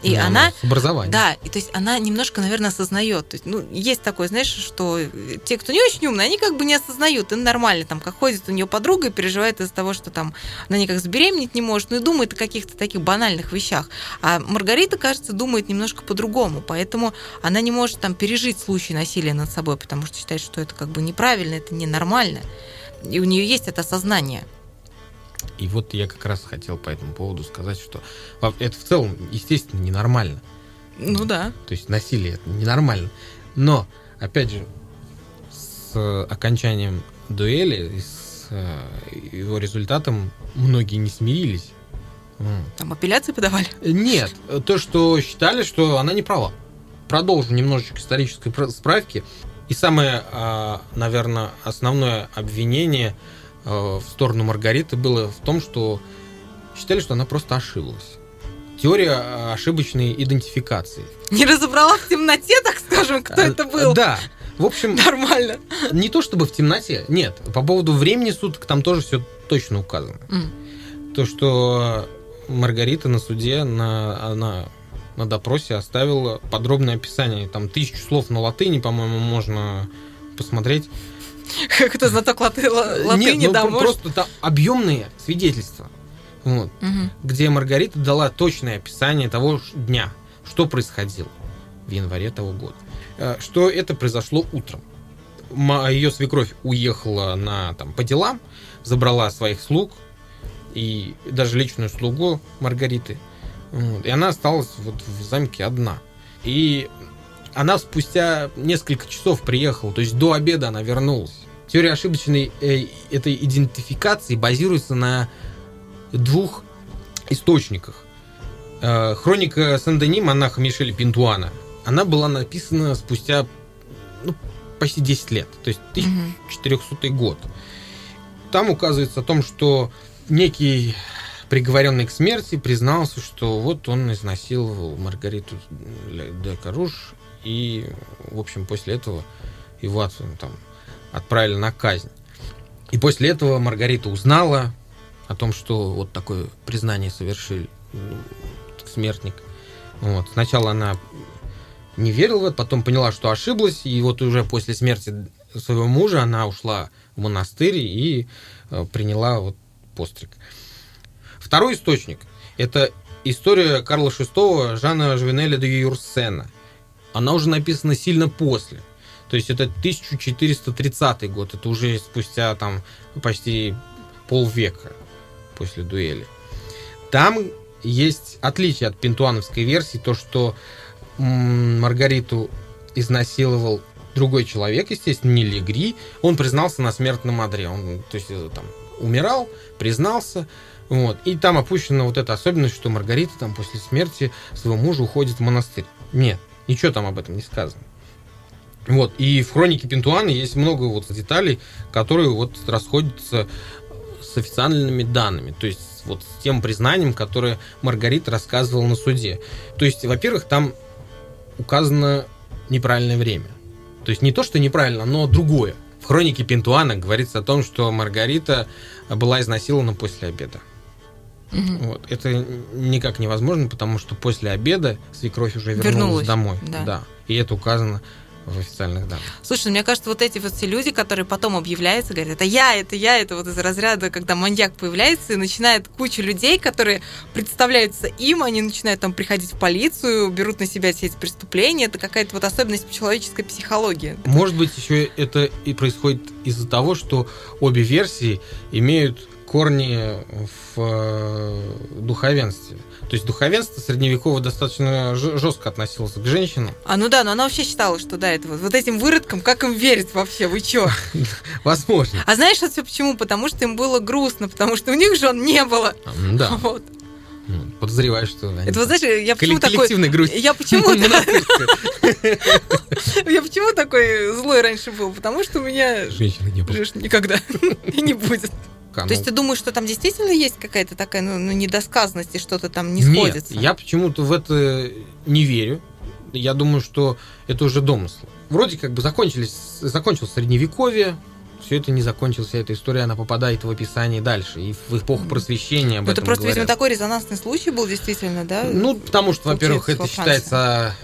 И ну, она... С образованием. Да, и то есть она немножко, наверное, осознает. То есть, ну, есть такое, знаешь, что те, кто не очень умные, они как бы не осознают. И нормально, там, как ходит у нее подруга и переживает из-за того, что там она никак забеременеть не может, ну и думает о каких-то таких банальных вещах. А Маргарита, кажется, думает немножко по-другому, поэтому она не может там пережить случай насилия над собой, потому что считает, что это как бы неправильно, это ненормально. И у нее есть это сознание. И вот я как раз хотел по этому поводу сказать, что это в целом, естественно, ненормально. Ну да. То есть насилие это ненормально. Но, опять же, с окончанием дуэли, с э, его результатом многие не смирились. Там апелляции подавали? Нет, то, что считали, что она не права. Продолжу немножечко исторической справки. И самое, а, наверное, основное обвинение – в сторону Маргариты было в том, что считали, что она просто ошиблась. Теория ошибочной идентификации. Не разобрала в темноте, так скажем, кто это был? Да. В общем, нормально. Не то чтобы в темноте, нет. По поводу времени суток там тоже все точно указано. Mm. То, что Маргарита на суде, на, она на допросе оставила подробное описание. Там тысячу слов на латыни, по-моему, можно посмотреть. <laughs> Как это знаток латы, латыни, Нет, ну, да, просто там объемные свидетельства, вот, угу. где Маргарита дала точное описание того дня, что происходило в январе того года. Э, что это произошло утром. Ее свекровь уехала на, там, по делам, забрала своих слуг и даже личную слугу Маргариты. Вот, и она осталась вот в замке одна. И она спустя несколько часов приехала, то есть до обеда она вернулась. Теория ошибочной э, этой идентификации базируется на двух источниках. Э, хроника Сен-Дени монаха Мишеля Пинтуана. Она была написана спустя ну, почти 10 лет, то есть 1400 год. Там указывается о том, что некий приговоренный к смерти признался, что вот он изнасиловал Маргариту де Каруш и, в общем, после этого его там, отправили на казнь. И после этого Маргарита узнала о том, что вот такое признание совершил смертник. Вот. Сначала она не верила потом поняла, что ошиблась, и вот уже после смерти своего мужа она ушла в монастырь и э, приняла вот постриг. Второй источник – это история Карла VI Жана Жвенеля де Юрсена – она уже написана сильно после. То есть это 1430 год, это уже спустя там почти полвека после дуэли. Там есть отличие от пентуановской версии, то, что Маргариту изнасиловал другой человек, естественно, не Легри. Он признался на смертном одре. Он, то есть, э, там, умирал, признался, вот. И там опущена вот эта особенность, что Маргарита там после смерти своего мужа уходит в монастырь. Нет, Ничего там об этом не сказано. Вот. И в хронике Пентуана есть много вот деталей, которые вот расходятся с официальными данными. То есть вот с тем признанием, которое Маргарита рассказывала на суде. То есть, во-первых, там указано неправильное время. То есть не то, что неправильно, но другое. В хронике Пентуана говорится о том, что Маргарита была изнасилована после обеда. Мгм. Вот. Это никак невозможно, потому что после обеда свекровь уже вернулась, Вернулась, домой. да. И это указано в официальных данных. Слушай, ну, мне кажется, вот эти вот все люди, которые потом объявляются, говорят, это я, это я, это вот из разряда, когда маньяк появляется и начинает куча людей, которые представляются им, они начинают там приходить в полицию, берут на себя все эти преступления. Это какая-то вот особенность человеческой психологии. Может быть, еще это и происходит из-за того, что обе версии имеют корни в э, духовенстве. То есть духовенство средневековое достаточно жестко относилось к женщинам. А ну да, но она вообще считала, что да, это вот, вот этим выродкам, как им верить вообще, вы чё? <laughs> Возможно. А знаешь, это все почему? Потому что им было грустно, потому что у них жен не было. М, Да. Вот. Ну, Подозреваю, что... Это вот знаешь, я почему такой... коллективная грусть. Я почему <laughs> <laughs> я почему такой злой раньше был? Потому что у меня Женщины не было. Никогда и не будет. А, То есть ты думаешь, что там действительно есть какая-то такая ну, ну, недосказанность, и что-то там не Нет, сходится? я почему-то в это не верю. Я думаю, что это уже домыслы. Вроде как бы закончились, закончилось средневековье, все это не закончилась, вся эта история, она попадает в описание дальше, и в эпоху просвещения об Ну, это этом просто, видимо, говорят. такой резонансный случай был действительно, да? Ну, потому что, во-первых, это считается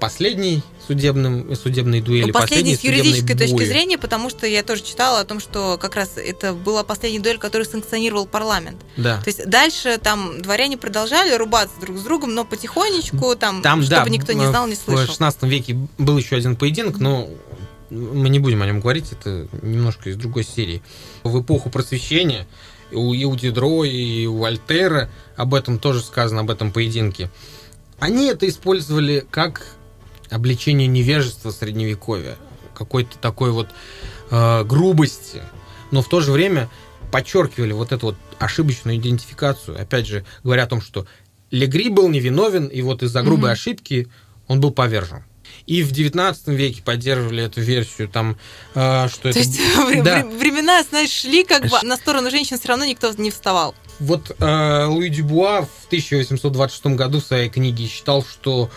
последней судебным, судебной дуэли, Ну, последний с последней юридической судебной точки зрения, потому что я тоже читала о том, что как раз это была последняя дуэль, которую санкционировал парламент. Да. То есть дальше там дворяне продолжали рубаться друг с другом, но потихонечку там, Там, чтобы да, никто не знал, не В слышал. 16 веке был еще один поединок, но мы не будем о нем говорить, это немножко из другой серии. В эпоху просвещения и у Дидро, и у Альтера об этом тоже сказано, об этом поединке. Они это использовали как обличение невежества средневековья, какой-то такой вот э, грубости, но в то же время подчеркивали вот эту вот ошибочную идентификацию. Опять же, говоря о том, что Легри был невиновен, и вот из-за грубой Мгм. ошибки он был повержен. И в 19 веке поддерживали эту версию, там, э, что То это... есть <laughs> Да. вре- времена, знаешь, шли как бы на сторону женщин все равно никто не вставал. Вот э, Луи Дюбуа в 1826 году в своей книге считал, что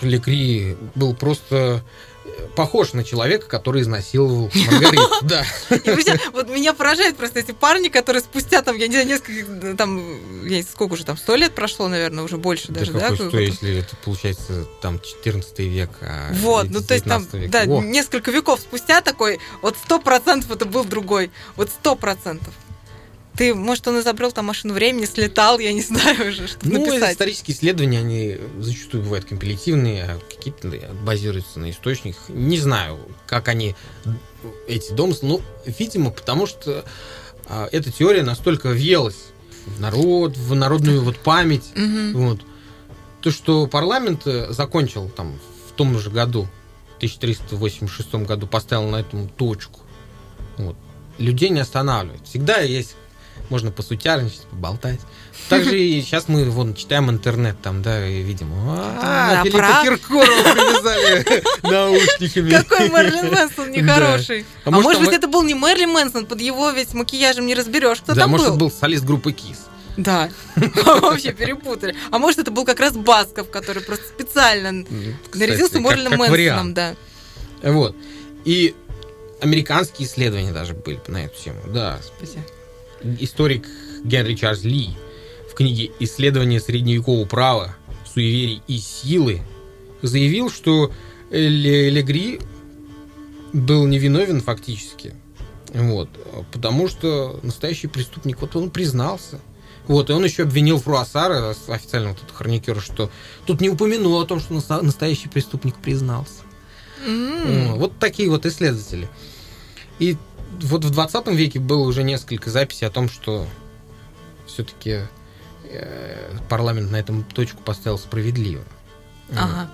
э, Легри был просто э, похож на человека, который изнасиловал Маргариту. <laughs> Да. И причем, вот меня поражают просто эти парни, которые спустя там, я не знаю, несколько, там, я не знаю, сколько уже там, сто лет прошло, наверное, уже больше даже, да да? какой сто, если это получается там 14 век, а Вот, ну то есть там, 19 век. да, О, несколько веков спустя такой, вот сто процентов это был другой, вот сто процентов. Ты, может, он изобрел там машину времени, слетал, я не знаю уже, что Ну, написать. исторические исследования, они зачастую бывают компилятивные, а какие-то базируются на источниках. Не знаю, как они, эти домыслы, ну, видимо, потому что а, эта теория настолько въелась в народ, в народную вот память, Мгм. вот, то, что парламент э, закончил там в том же году, 1386 году, поставил на этом точку. Вот. Людей не останавливает. Всегда есть, можно посутярничать, поболтать. Также и сейчас мы вон читаем интернет там, да, и видим, а, Филиппа? Киркорова привязали <laughs> наушниками. Какой Мерлин Мэнсон нехороший. А А, может, может быть, это был не Мерлин Мэнсон, под его ведь макияжем не разберешь, кто Да, там может, был. это был солист группы КИС. Да, <laughs> <laughs> вообще перепутали. А может, это был как раз Басков, который просто специально нарядился как- Мерлин как Мэнсоном, да. Вот. И американские исследования даже были на эту тему, да. Спасибо. Историк Генри Чарльз Ли в книге «Исследование средневекового права, суеверий и силы» заявил, что Ле- Легри был невиновен фактически. Вот, потому что настоящий преступник, вот он признался. Вот, и он еще обвинил Фруассара, официального вот этого хроникера, что тут не упомянул о том, что настоящий преступник признался. О, Вот такие вот исследователи. И вот в 20 веке было уже несколько записей о том, что все-таки парламент на этом точку поставил справедливо. Ага.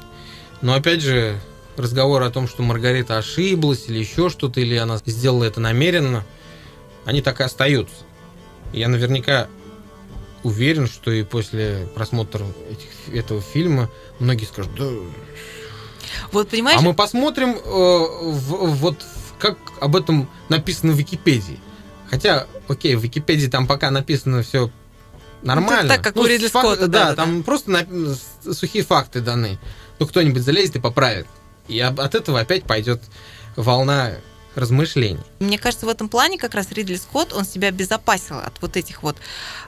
Но опять же, разговор о том, что Маргарита ошиблась или еще что-то, или она сделала это намеренно, они так и остаются. Я наверняка уверен, что и после просмотра этих- этого фильма многие скажут, да, Вот понимаешь, а мы посмотрим, э, в- вот в- как об этом написано в Википедии. Хотя, окей, в Википедии там пока написано все нормально. Ну, так, как у Ридли фак- Скотта, да, да-да-да. там просто на- сухие факты даны. Ну, кто-нибудь залезет и поправит. И от этого опять пойдет волна размышлений. Мне кажется, в этом плане как раз Ридли Скотт, он себя обезопасил от вот этих вот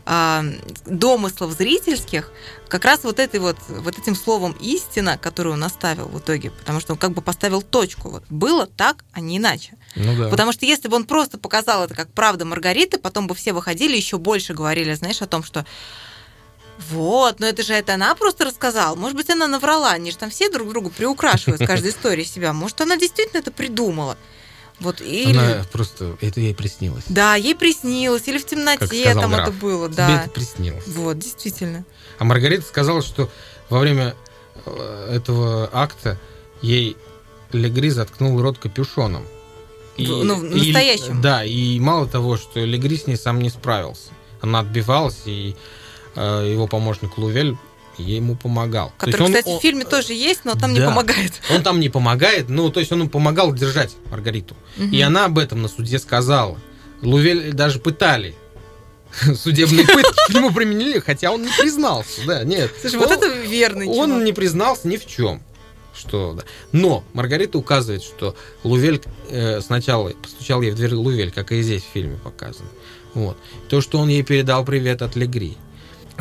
а, домыслов зрительских, как раз вот, этой вот, вот этим словом «истина», которую он оставил в итоге, потому что он как бы поставил точку. Вот было так, а не иначе. Ну да. Потому что если бы он просто показал это как правда Маргариты, потом бы все выходили еще больше говорили, знаешь, о том, что вот, но это же это она просто рассказала. Может быть, она наврала. Они же там все друг другу приукрашивают каждой <laughs> истории себя. Может, она действительно это придумала. Вот, или... Она просто, это ей приснилось. Да, ей приснилось, или в темноте там граф. это было, Тебе да. это приснилось. Вот, действительно. А Маргарита сказала, что во время э, этого акта ей Легри заткнул рот капюшоном. В- ну, и- настоящем. да, и мало того, что Легри с ней сам не справился. Она отбивалась, и э, его помощник Лувель ей ему помогал. Который, он- кстати, он- в фильме тоже есть, но там не Да. помогает. Он там не помогает, ну, то есть он помогал держать Маргариту. И Мгм. она об этом на суде сказала. Лувель даже пытали. <laughs> Судебные пытки к нему применили, хотя он не признался. Да, нет. Слушай, вот это верный Он чувак. не признался ни в чем. Что, да. Но Маргарита указывает, что Лувель э, сначала постучал ей в дверь Лувель, как и здесь в фильме показано. Вот. То, что он ей передал привет от Легри.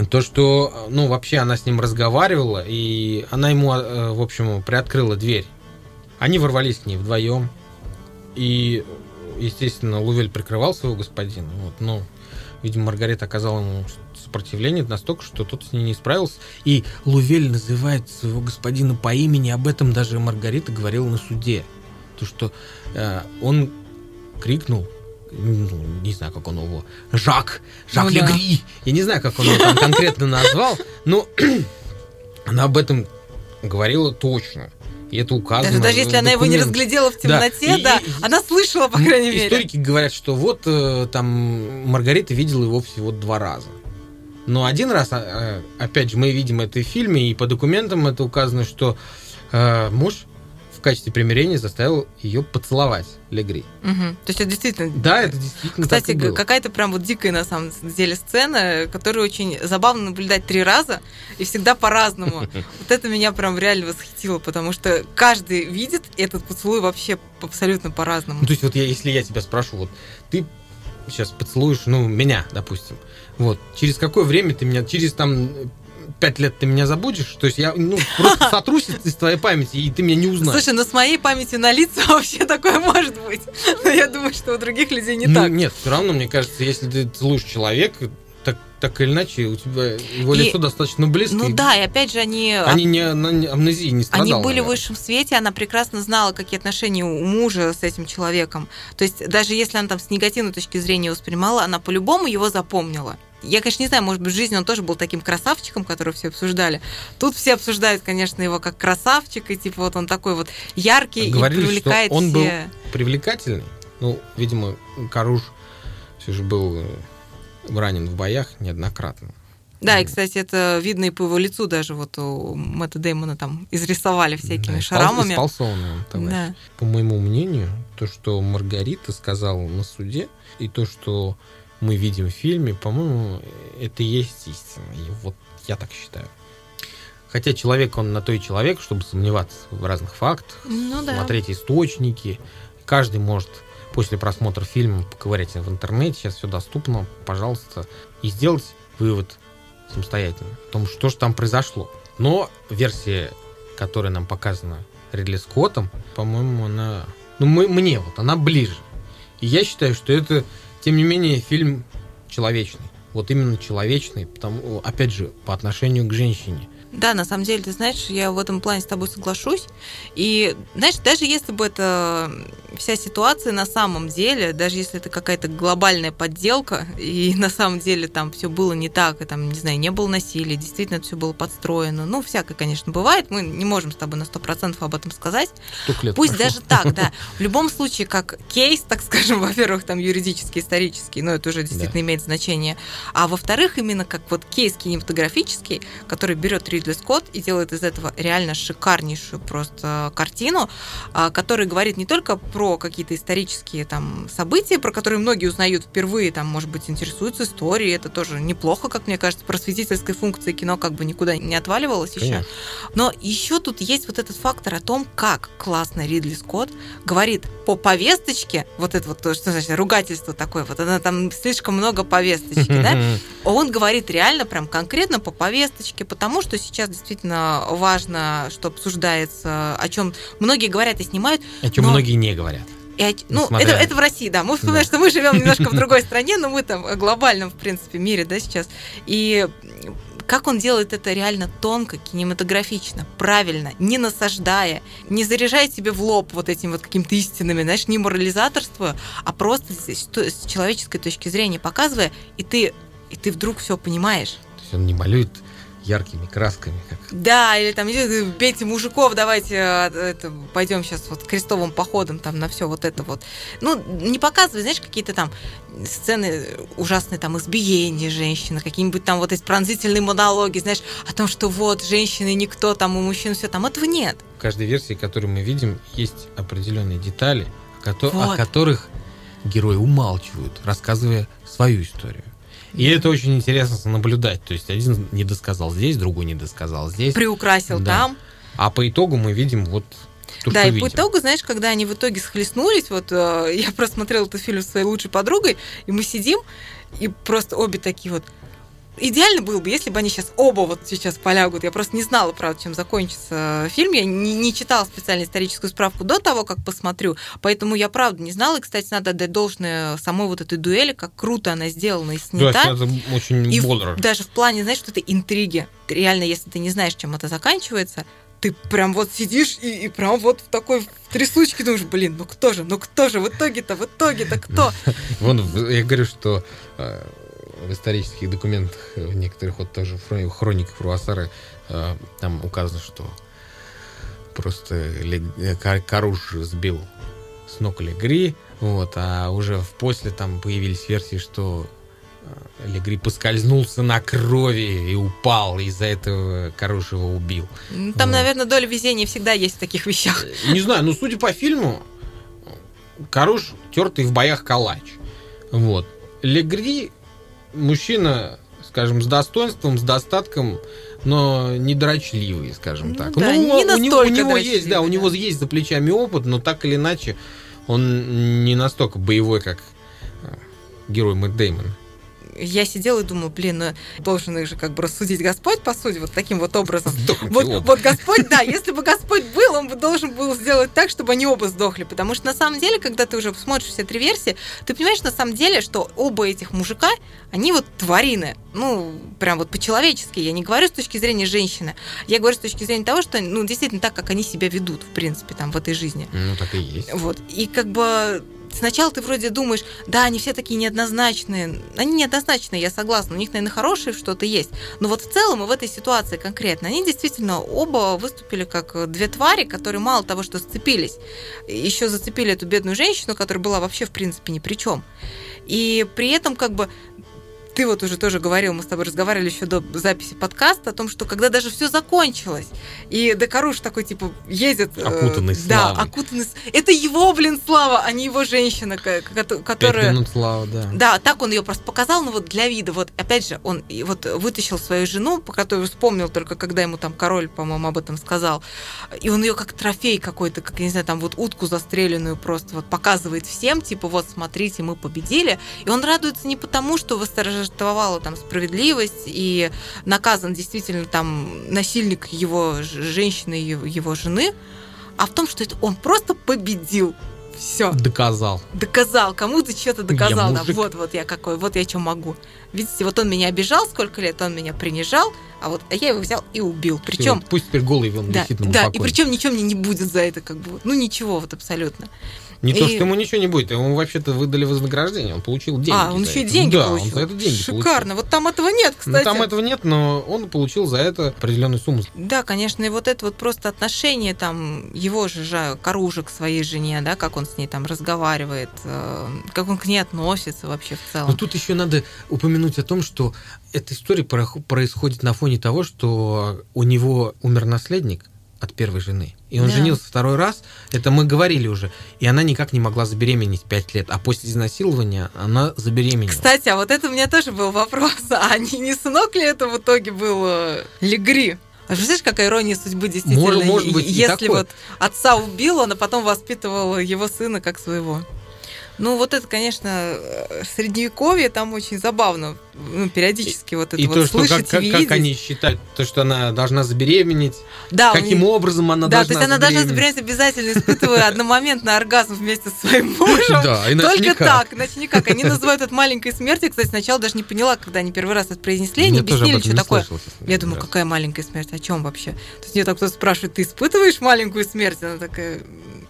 То, что, ну, вообще она с ним разговаривала, и она ему, э, в общем, приоткрыла дверь. Они ворвались к ней вдвоем. И, естественно, Лувель прикрывал своего господина. Вот, но, видимо, Маргарита оказала ему сопротивление настолько, что тот с ней не справился. И Лувель называет своего господина по имени. Об этом даже Маргарита говорила на суде. То, что э, он крикнул, ну, не знаю, как он его, Жак, Жак Ну да. Легри. Я не знаю, как он его там конкретно назвал, но <clears throat> она об этом говорила точно. И это указано. Даже, даже если она его не разглядела в Да. темноте, И- да, и- она слышала, по крайней мере. Историки говорят, что вот э, там Маргарита видела его всего два раза. Но один раз, а, э, опять же, мы видим это в фильме, и по документам это указано, что э, муж качестве примирения заставил ее поцеловать Легри. Мгм. То есть это действительно... Да, это действительно Кстати, так и было. какая-то прям вот дикая на самом деле сцена, которую очень забавно наблюдать три раза и всегда по-разному. <laughs> Вот это меня прям реально восхитило, потому что каждый видит этот поцелуй вообще абсолютно по-разному. Ну, то есть вот я, если я тебя спрошу, вот ты сейчас поцелуешь, ну, меня, допустим, вот, через какое время ты меня, через там пять лет ты меня забудешь, то есть я, ну, просто <laughs> сотрусь из твоей памяти, и ты меня не узнаешь. Слушай, ну с моей памятью на лица <laughs> вообще такое может быть. <laughs> Но я думаю, что у других людей не ну, так. Нет, все равно, мне кажется, если ты целуешь человека, так, так или иначе, у тебя его И- лицо достаточно близко. Ну и да, и опять же они... Они не, на не- амнезией не страдал, Они были в наверное. высшем свете, она прекрасно знала, какие отношения у мужа с этим человеком. То есть даже если она там с негативной точки зрения воспринимала, она по-любому его запомнила. Я, конечно, не знаю, может быть, в жизни он тоже был таким красавчиком, который все обсуждали. Тут все обсуждают, конечно, его как красавчик, и типа вот он такой вот яркий Говорили, и привлекает что он был все. привлекательный. Ну, видимо, Каруш все же был э, ранен в боях неоднократно. Да, и, кстати, это видно и по его лицу даже вот у Мэтта Дэймона там изрисовали всякими Да, шрамами. товарищ. Да. По моему мнению, то, что Маргарита сказала на суде, и то, что мы видим в фильме, по-моему, это и есть истина. И вот я так считаю. Хотя человек, он на то и человек, чтобы сомневаться в разных фактах, Ну да. смотреть источники. Каждый может после просмотра фильма поковырять в интернете, сейчас все доступно, пожалуйста, и сделать вывод самостоятельно о том, что же там произошло. Но версия, которая нам показана Ридли Скоттом, по-моему, она... Ну, мы- мне вот, она ближе. И я считаю, что это, тем не менее, фильм человечный. Вот именно человечный, потому, опять же, по отношению к женщине. Да, на самом деле, ты знаешь, я в этом плане с тобой соглашусь. И, знаешь, даже если бы это вся ситуация на самом деле, даже если это какая-то глобальная подделка, и <laughs> на самом деле там все было не так, и там, не знаю, не было насилия, действительно это все было подстроено. Ну, всякое, конечно, бывает. Мы не можем с тобой на 100% об этом сказать. Лет Пусть прошло. даже так, да. В любом случае, как кейс, так скажем, <laughs> во-первых, там юридический, исторический, но это уже действительно Да. имеет значение. А во-вторых, именно как вот кейс кинематографический, который берет Ридли Скотт и делает из этого реально шикарнейшую просто картину, а, которая говорит не только про какие-то исторические там события, про которые многие узнают впервые, там, может быть, интересуются историей, это тоже неплохо, как мне кажется, просветительской функции кино как бы никуда не отваливалось Конечно. еще. Но еще тут есть вот этот фактор о том, как классно Ридли Скотт говорит по повесточке, вот это вот то, что значит ругательство такое, вот она там слишком много повесточки, да, <laughs> он говорит реально прям конкретно по повесточке, потому что сейчас действительно важно, что обсуждается, о чем многие говорят и снимают. О чем Но- многие не говорят. И о- ну, Несмотря- это, это в России, да. Мы вспоминаем, Да. что мы живем немножко в <laughs> другой стране, но мы там в глобальном, в принципе, мире, да, сейчас. И как он делает это реально тонко, кинематографично, правильно, не насаждая, не заряжая себе в лоб вот этими вот какими-то истинами, знаешь, не морализаторствуя, а просто с, с человеческой точки зрения показывая, и ты, и ты вдруг все понимаешь. То есть он не малюет яркими красками, как Да, или там бейте мужиков, давайте э, это, пойдем сейчас вот крестовым походом там на все вот это вот. Ну, не показывай, знаешь, какие-то там сцены ужасные там избиения женщины, какие-нибудь там вот эти пронзительные монологи, знаешь, о том, что вот женщины никто, там у мужчин все там, этого нет. в каждой версии, которую мы видим, есть определенные детали, о, кото- о Вот. которых герои умалчивают, рассказывая свою историю. И это очень интересно наблюдать. То есть один не досказал здесь, другой не досказал здесь. Приукрасил Да. там. А по итогу мы видим вот то, да, и видим. по итогу, знаешь, когда они в итоге схлестнулись, вот э, я <laughs> просмотрела этот фильм со своей лучшей подругой, и мы сидим, и просто обе такие вот. Идеально было бы, если бы они сейчас оба вот сейчас полягут. Я просто не знала, правда, чем закончится фильм. Я не, не читала специально историческую справку до того, как посмотрю. Поэтому я, правда, не знала. И, кстати, надо отдать должное самой вот этой дуэли, как круто она сделана и Да, снята. это очень И в- бодро. даже в плане, знаешь, что это интриги. Реально, если ты не знаешь, чем это заканчивается, ты прям вот сидишь и, и прям вот в такой в трясучке думаешь, блин, ну кто же, ну кто же, в итоге-то, в итоге-то кто? <laughs> Вон, в- я говорю, что э, в исторических документах, э, в некоторых вот тоже хрониках Руассары, э, там указано, что просто э, Ка- Каруш сбил с ног Легри, вот, а уже в после там появились версии, что Легри поскользнулся на крови и упал, и из-за этого Каруш его убил. Ну, Там, Вот. наверное, доля везения всегда есть в таких вещах. Не знаю, но судя по фильму, Каруш тертый в боях калач. Вот. Легри мужчина, скажем, с достоинством, с достатком, но не дрочливый, скажем Ну так. да, Ну, не у, него, у него есть, дрочливый, да, у него да. есть за плечами опыт, но так или иначе он не настолько боевой, как э, герой Мэтт Дэймон. Я сидела и думала, блин, ну должен их же как бы рассудить Господь, по сути, вот таким вот образом. <laughs> Сдохните Вот, оба. вот Господь, да, если бы Господь был, он бы должен был сделать так, чтобы они оба сдохли. Потому что на самом деле, когда ты уже смотришь все три версии, ты понимаешь на самом деле, что оба этих мужика, они вот тварины. Ну, прям вот по-человечески. Я не говорю с точки зрения женщины. Я говорю с точки зрения того, что, ну, действительно так, как они себя ведут, в принципе, там, в этой жизни. Ну, так и есть. Вот. И как бы сначала ты вроде думаешь, да, они все такие неоднозначные. Они неоднозначные, я согласна. У них, наверное, хорошие что-то есть. Но вот в целом и в этой ситуации конкретно, они действительно оба выступили как две твари, которые мало того, что сцепились, еще зацепили эту бедную женщину, которая была вообще, в принципе, ни при чем. И при этом как бы ты вот уже тоже говорил, мы с тобой разговаривали еще до записи подкаста о том, что когда даже все закончилось, и Декаруш такой, типа, ездит... э, Окутанный Да, славой. окутанный... с- Это его, блин, слава, а не его женщина, ко- ко- Пять которая... минут слава, да. Да, так он ее просто показал, но вот для вида. Вот опять же, он вот вытащил свою жену, по которой вспомнил только, когда ему там король, по-моему, об этом сказал. И он ее как трофей какой-то, как, я не знаю, там вот утку застреленную просто вот показывает всем, типа, вот, смотрите, мы победили. И он радуется не потому, что восторжествовала там справедливость и наказан действительно там насильник его женщины, его, его жены, а в том, что это он просто победил. Все Доказал. доказал, кому-то что-то доказал. да, мужик. вот, вот я какой, вот я что могу. Видите, вот он меня обижал сколько лет, он меня принижал, а вот а я его взял и убил. Причем, Пусть теперь голый он да, висит на да, и причем ничего мне не будет за это, как бы, ну ничего, вот абсолютно. Не то, И- что ему ничего не будет, ему вообще-то выдали вознаграждение, он получил деньги. а, он еще и деньги да, получил. он за это деньги Шикарно. Вот там этого нет, получил. кстати. Ну, там этого нет, но он получил за это определенную сумму. Да, конечно, и вот это вот просто отношение там его же, Каружа к своей жене, да, как он с ней там разговаривает, э, как он к ней относится вообще в целом. Но тут еще надо упомянуть о том, что эта история происходит на фоне того, что у него умер наследник от первой жены. И он Да. женился второй раз, это мы говорили уже. И она никак не могла забеременеть 5 лет. А после изнасилования она забеременела. Кстати, а вот это у меня тоже был вопрос. <laughs> А не, не сынок ли это в итоге был э, Легри? А Представляешь, какая ирония судьбы действительно? Может- может быть, Если вот отца убил, он, а потом воспитывал его сына как своего. Ну, вот это, конечно, э, средневековье, там очень забавно. Ну, периодически вот это и вот то, что как, слышать как, как видеть. они считают, то, что она должна забеременеть, да, у каким них- образом она Да, должна то есть она должна забеременеть. обязательно, испытывая <laughs> одномоментный оргазм вместе со своим мужем. Да, иначе Только никак. так, иначе никак. Они называют это маленькой смертью. Кстати, сначала даже не поняла, когда они первый раз это произнесли, они объяснили, что такое. слышал, Я думаю, какая маленькая смерть, о чем вообще? То есть ее так кто-то спрашивает, ты испытываешь маленькую смерть? Она такая,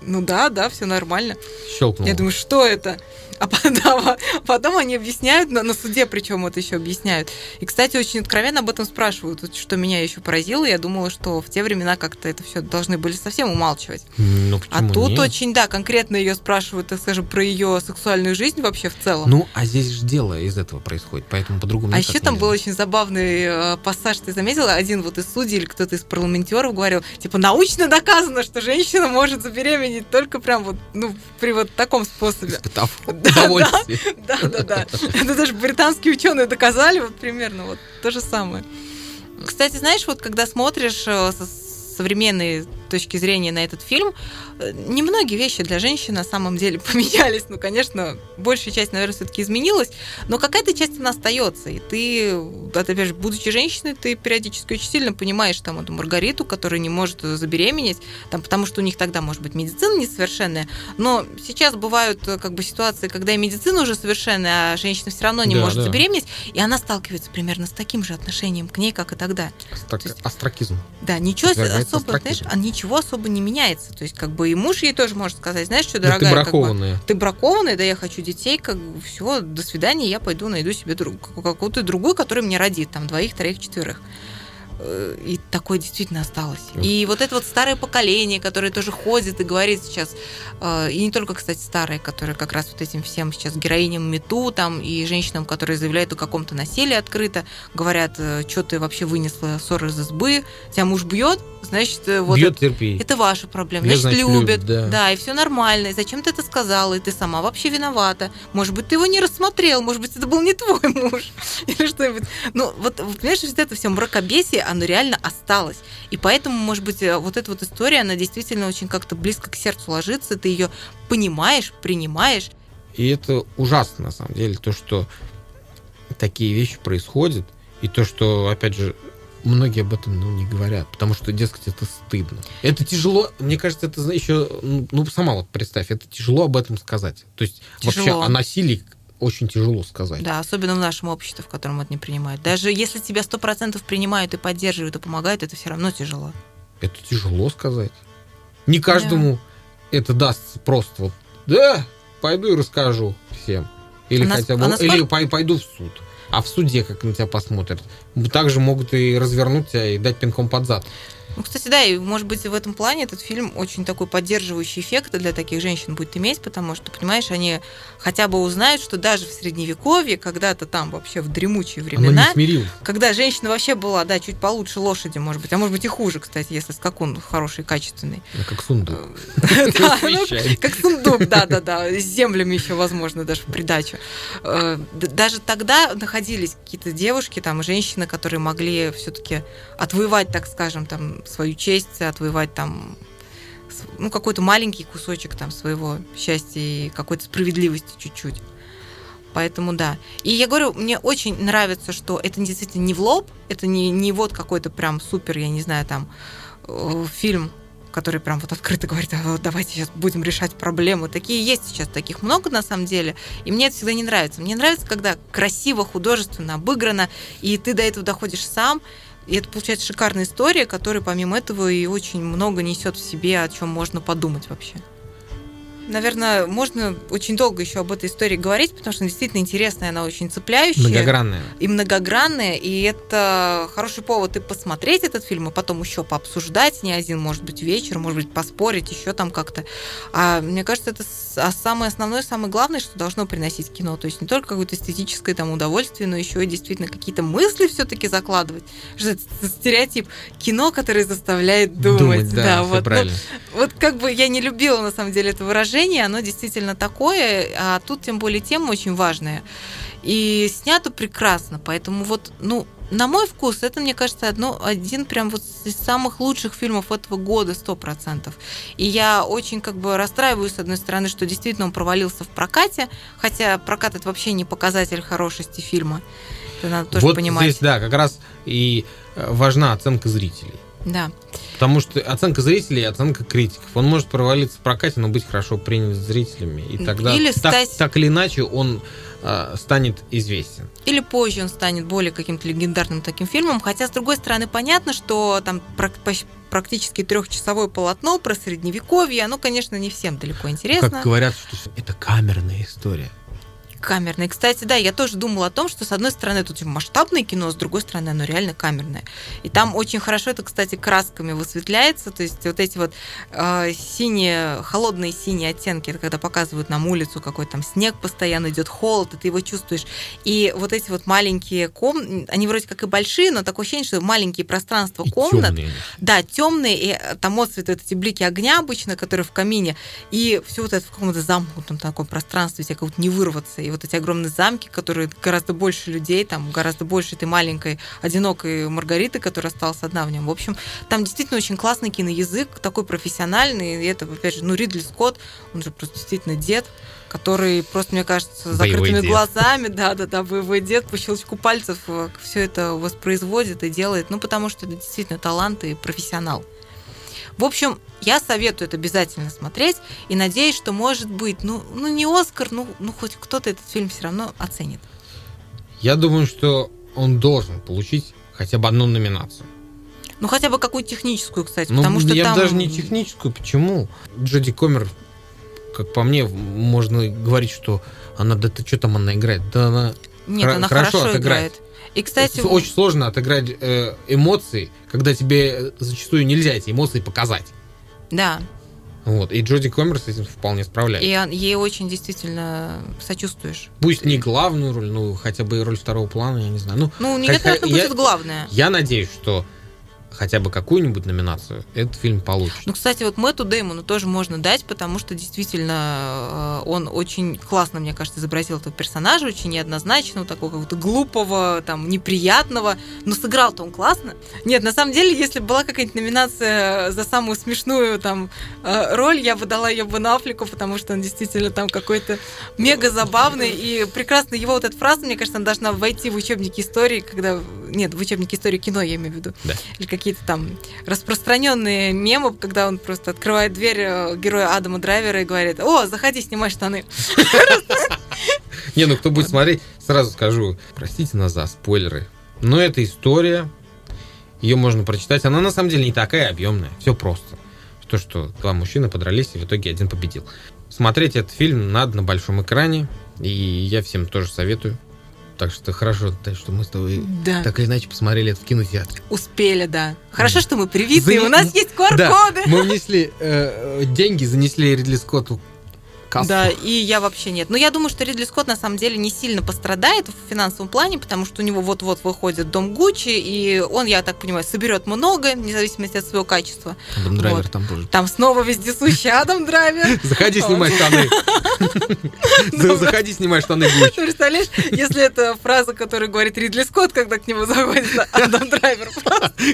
ну да, да, все нормально. Щелкнуло. Я думаю, что это? <laughs> А потом, а потом они объясняют, на, на суде причем вот еще объясняют. И, кстати, очень откровенно об этом спрашивают, вот что меня еще поразило. Я думала, что в те времена как-то это все должны были совсем умалчивать. Ну, А тут нет? очень, да, конкретно ее спрашивают, так скажем, про ее сексуальную жизнь вообще в целом. Ну, а здесь же дело из этого происходит, поэтому по-другому А еще там нельзя. был очень забавный э, пассаж, ты заметила? Один вот из судей или кто-то из парламентеров говорил, типа, научно доказано, что женщина может забеременеть только прям вот, ну, при вот таком способе. Испытав удовольствие. <laughs> Да, да, да. Это даже британские ученые доказали вот примерно вот то же самое. Кстати, знаешь, вот когда смотришь э, со современной точки зрения на этот фильм, э, немногие вещи для женщин на самом деле <laughs> поменялись. Ну, конечно, большая часть, наверное, все-таки изменилась, но какая-то часть она остается. И ты, опять же, будучи женщиной, ты периодически очень сильно понимаешь там эту Маргариту, которая не может забеременеть, там, потому что у них тогда, может быть, медицина несовершенная. Но сейчас бывают э, как бы ситуации, когда и медицина уже совершенная, а женщина все равно не Да, может да. забеременеть, и она сталкивается примерно с таким же отношением к ней, как и тогда. Астрак- То есть- Астракизм. Да, ничего особо, знаешь, ничего особо не меняется. То есть, как бы и муж ей тоже может сказать, знаешь, что, Да дорогая, ты как бы, бракованная. ты бракованная, да я хочу детей, как все, до свидания, я пойду найду себе друг, какую-то другую, который мне родит, там, двоих, троих, четверых. Э, И такое действительно осталось. И вот это вот старое поколение, которое тоже ходит и говорит сейчас, э, и не только, кстати, старое, которое как раз вот этим всем сейчас героиням МИТУ там и женщинам, которые заявляют о каком-то насилии открыто, говорят, что ты вообще вынесла ссор из избы, тебя муж бьет, значит, э, вот Бьет, терпи. это ваша проблема. Я, Значит, любят. любит, да. и все нормально. И зачем ты это сказала? И ты сама вообще виновата. Может быть, ты его не рассмотрел, может быть, это был не твой <laughs> муж. Или что-нибудь. Ну, вот, вот, понимаешь, вот это все мракобесие, оно реально осталось. И поэтому, может быть, э, вот эта вот история, она действительно очень как-то близко к сердцу ложится. Ты ее понимаешь, принимаешь. И это ужасно, на самом деле, то, что такие вещи происходят, и то, что, опять же, многие об этом ну, не говорят, потому что, дескать, это стыдно. Это тяжело, мне кажется, это еще, ну, сама вот представь, это тяжело об этом сказать. То есть Тяжело. вообще о насилии очень тяжело сказать. Да, особенно в нашем обществе, в котором это не принимают. Даже если тебя сто процентов принимают и поддерживают и помогают, это все равно тяжело. Это тяжело сказать. Не каждому это даст просто вот, да, пойду и расскажу всем. Или А хотя бы, а насколько- или пой- пойду в суд. А в суде как на тебя посмотрят. Также могут и развернуть тебя и дать пинком под зад. Ну, кстати, да, и может быть в этом плане этот фильм очень такой поддерживающий эффект для таких женщин будет иметь, потому что, понимаешь, они хотя бы узнают, что даже в средневековье, когда-то там вообще в дремучие времена, когда женщина вообще была, да, чуть получше лошади, может быть, а может быть и хуже, кстати, если скакун хороший, качественный. Она как сундук. <laughs> Да, ну, как сундук, да, да, да, с землями еще, возможно, даже в придачу. Э, Даже тогда находились какие-то девушки, там, женщины, которые могли все-таки отвоевать, так скажем, там, свою честь, отвоевать там ну, какой-то маленький кусочек там своего счастья и какой-то справедливости чуть-чуть. Поэтому да. И я говорю, мне очень нравится, что это действительно не в лоб, это не, не вот какой-то прям супер, я не знаю, там, э, фильм, который прям вот открыто говорит, «А, давайте сейчас будем решать проблемы. Такие есть сейчас, таких много на самом деле. И мне это всегда не нравится. Мне нравится, когда красиво, художественно, обыграно, и ты до этого доходишь сам. И это получается шикарная история, которая помимо этого и очень много несет в себе, о чем можно подумать вообще. Наверное, можно очень долго еще об этой истории говорить, потому что она действительно интересная, она очень цепляющая. Многогранная. И многогранная, и это хороший повод и посмотреть этот фильм, и потом еще пообсуждать не один, может быть, вечер, может быть, поспорить еще там как-то. А мне кажется, это а самое основное, самое главное, что должно приносить кино. То есть не только какое-то эстетическое там удовольствие, но еще и действительно какие-то мысли все-таки закладывать. Что это стереотип кино, которое заставляет думать. Думать, да, да вот, ну, правильно. вот как бы я не любила на самом деле это выражение, оно действительно такое, а тут тем более тема очень важная. И снято прекрасно, поэтому вот, ну, на мой вкус, это, мне кажется, одно, один прям вот из самых лучших фильмов этого года, сто процентов. И я очень как бы расстраиваюсь, с одной стороны, что действительно он провалился в прокате, хотя прокат это вообще не показатель хорошести фильма. Это надо тоже вот понимать. здесь, да, как раз и э, важна оценка зрителей. Да. Потому что оценка зрителей и оценка критиков. Он может провалиться в прокате, но быть хорошо принят зрителями. И тогда Или так, стать- так или иначе он э, станет известен. Или позже он станет более каким-то легендарным таким фильмом. Хотя, с другой стороны, понятно, что там практически трехчасовое полотно про средневековье, оно, конечно, не всем далеко интересно. Как говорят, что это камерная история. Камерное. Кстати, да, я тоже думала о том, что с одной стороны тут масштабное кино, с другой стороны оно реально камерное. И там очень хорошо это, кстати, красками высветляется, то есть вот эти вот э, синие, холодные синие оттенки, это когда показывают нам улицу, какой там снег постоянно идет, холод, и ты его чувствуешь. И вот эти вот маленькие комнаты, они вроде как и большие, но такое ощущение, что маленькие пространства И комнат, тёмные. да, темные, и э, там отцветы, вот эти блики огня обычно, которые в камине, и все вот это в каком-то замкнутом таком пространстве, тебе как будто не вырваться. И вот эти огромные замки, которые гораздо больше людей, там гораздо больше этой маленькой, одинокой Маргариты, которая осталась одна в нем. В общем, там действительно очень классный киноязык, такой профессиональный. И это, опять же, ну, Ридли Скотт, он же просто действительно дед, который просто, мне кажется, с закрытыми дед. глазами, <laughs> да-да-да, боевой дед по щелчку пальцев все это воспроизводит и делает, ну, потому что это действительно талант и профессионал. В общем, я советую это обязательно смотреть и надеюсь, что, может быть, ну, ну не Оскар, ну, ну хоть кто-то этот фильм все равно оценит. Я думаю, что он должен получить хотя бы одну номинацию. Ну, хотя бы какую техническую, кстати, Ну, потому что я там... даже не техническую. Почему? Джоди Комер, как по мне, можно говорить, что она, да ты что там она играет? Да она Нет, хра- она хорошо хорошо, отыграет. играет. И, кстати, очень сложно отыграть э, эмоции, когда тебе э, зачастую нельзя эти эмоции показать. да, Вот. И Джоди Комер с этим вполне справляется. и он- ей очень действительно сочувствуешь. Пусть не главную роль, ну хотя бы роль второго плана, я не знаю. Ну, Ну, не Хотя это я- будет главное. я надеюсь, что хотя бы какую-нибудь номинацию этот фильм получит. Ну, кстати, вот Мэтту Деймону тоже можно дать, потому что действительно э, он очень классно, мне кажется, изобразил этого персонажа, очень неоднозначного, такого какого-то глупого, там, неприятного, но сыграл-то он классно. Нет, на самом деле, если бы была какая-нибудь номинация за самую смешную там э, роль, я бы дала ее Бен Аффлеку, потому что он действительно там какой-то мега забавный, и прекрасно его вот эта фраза, мне кажется, она должна войти в учебники истории, когда... Нет, в учебники истории кино, я имею в виду. Да. Или какие-то там распространенные мемы, когда он просто открывает дверь э, героя Адама Драйвера и говорит, о, заходи, снимай штаны. <laughs> Не, ну кто будет смотреть, сразу скажу. Простите нас за спойлеры. Но это история. Ее можно прочитать. Она на самом деле не такая объемная. Все просто. То, что два мужчины подрались, и в итоге один победил. Смотреть этот фильм надо на большом экране. И я всем тоже советую. Так что хорошо, что мы с тобой Да. так или иначе посмотрели это в кинотеатре. Успели, да. Хорошо, что мы привиты, Зани- у нас есть Да, QR-коды. мы внесли э, э, деньги, занесли Ридли Скотту кассу. Да, и я вообще нет. Но я думаю, что Ридли Скотт на самом деле не сильно пострадает в финансовом плане, потому что у него вот-вот выходит дом Гуччи, и он, я так понимаю, соберет много, вне зависимости от своего качества. Адам Драйвер Вот. там тоже. Там снова вездесущий Адам Драйвер. <laughs> Заходи, снимай штаны. <laughs> <laughs> За- Заходи, снимай штаны Гуччи. Представляешь, если это фраза, которую говорит Ридли Скотт, когда к нему заходит Адам Драйвер.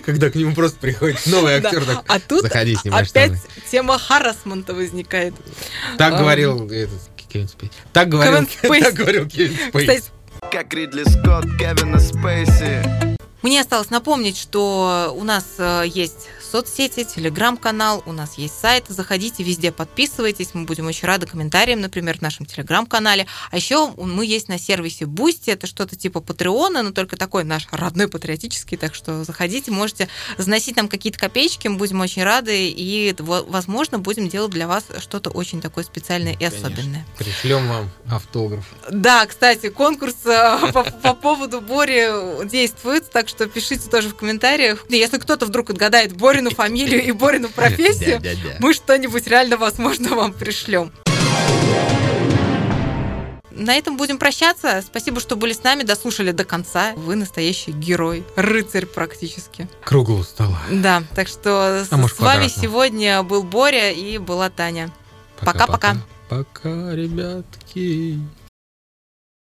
Когда к нему просто приходит новый актер, А тут опять тема харасмента возникает. Так А, говорил этот Кевин Спейси. Так говорил, Кевин <laughs> Спейси. так говорил Кевин Спейси. Кстати, Как Ридли Скотт, Кевина Спейси. Мне осталось напомнить, что у нас э, есть соцсети, телеграм-канал, у нас есть сайт. Заходите везде, подписывайтесь. Мы будем очень рады комментариям, например, в нашем телеграм-канале. А еще мы есть на сервисе Boosty. Это что-то типа Патреона, но только такой наш родной патриотический. Так что заходите, можете заносить нам какие-то копеечки. Мы будем очень рады. И, возможно, будем делать для вас что-то очень такое специальное и Конечно. особенное. Пришлем вам автограф. Да, кстати, конкурс э, по, по поводу Бори действует, так что пишите тоже в комментариях. Если кто-то вдруг отгадает Борину фамилию и Борину профессию, мы что-нибудь реально, возможно, вам пришлем. На этом будем прощаться. Спасибо, что были с нами, дослушали до конца. Вы настоящий герой, рыцарь практически. Круглого стола. Да, так что с, А может, с вами сегодня был Боря и была Таня. Пока-пока. Пока, ребятки.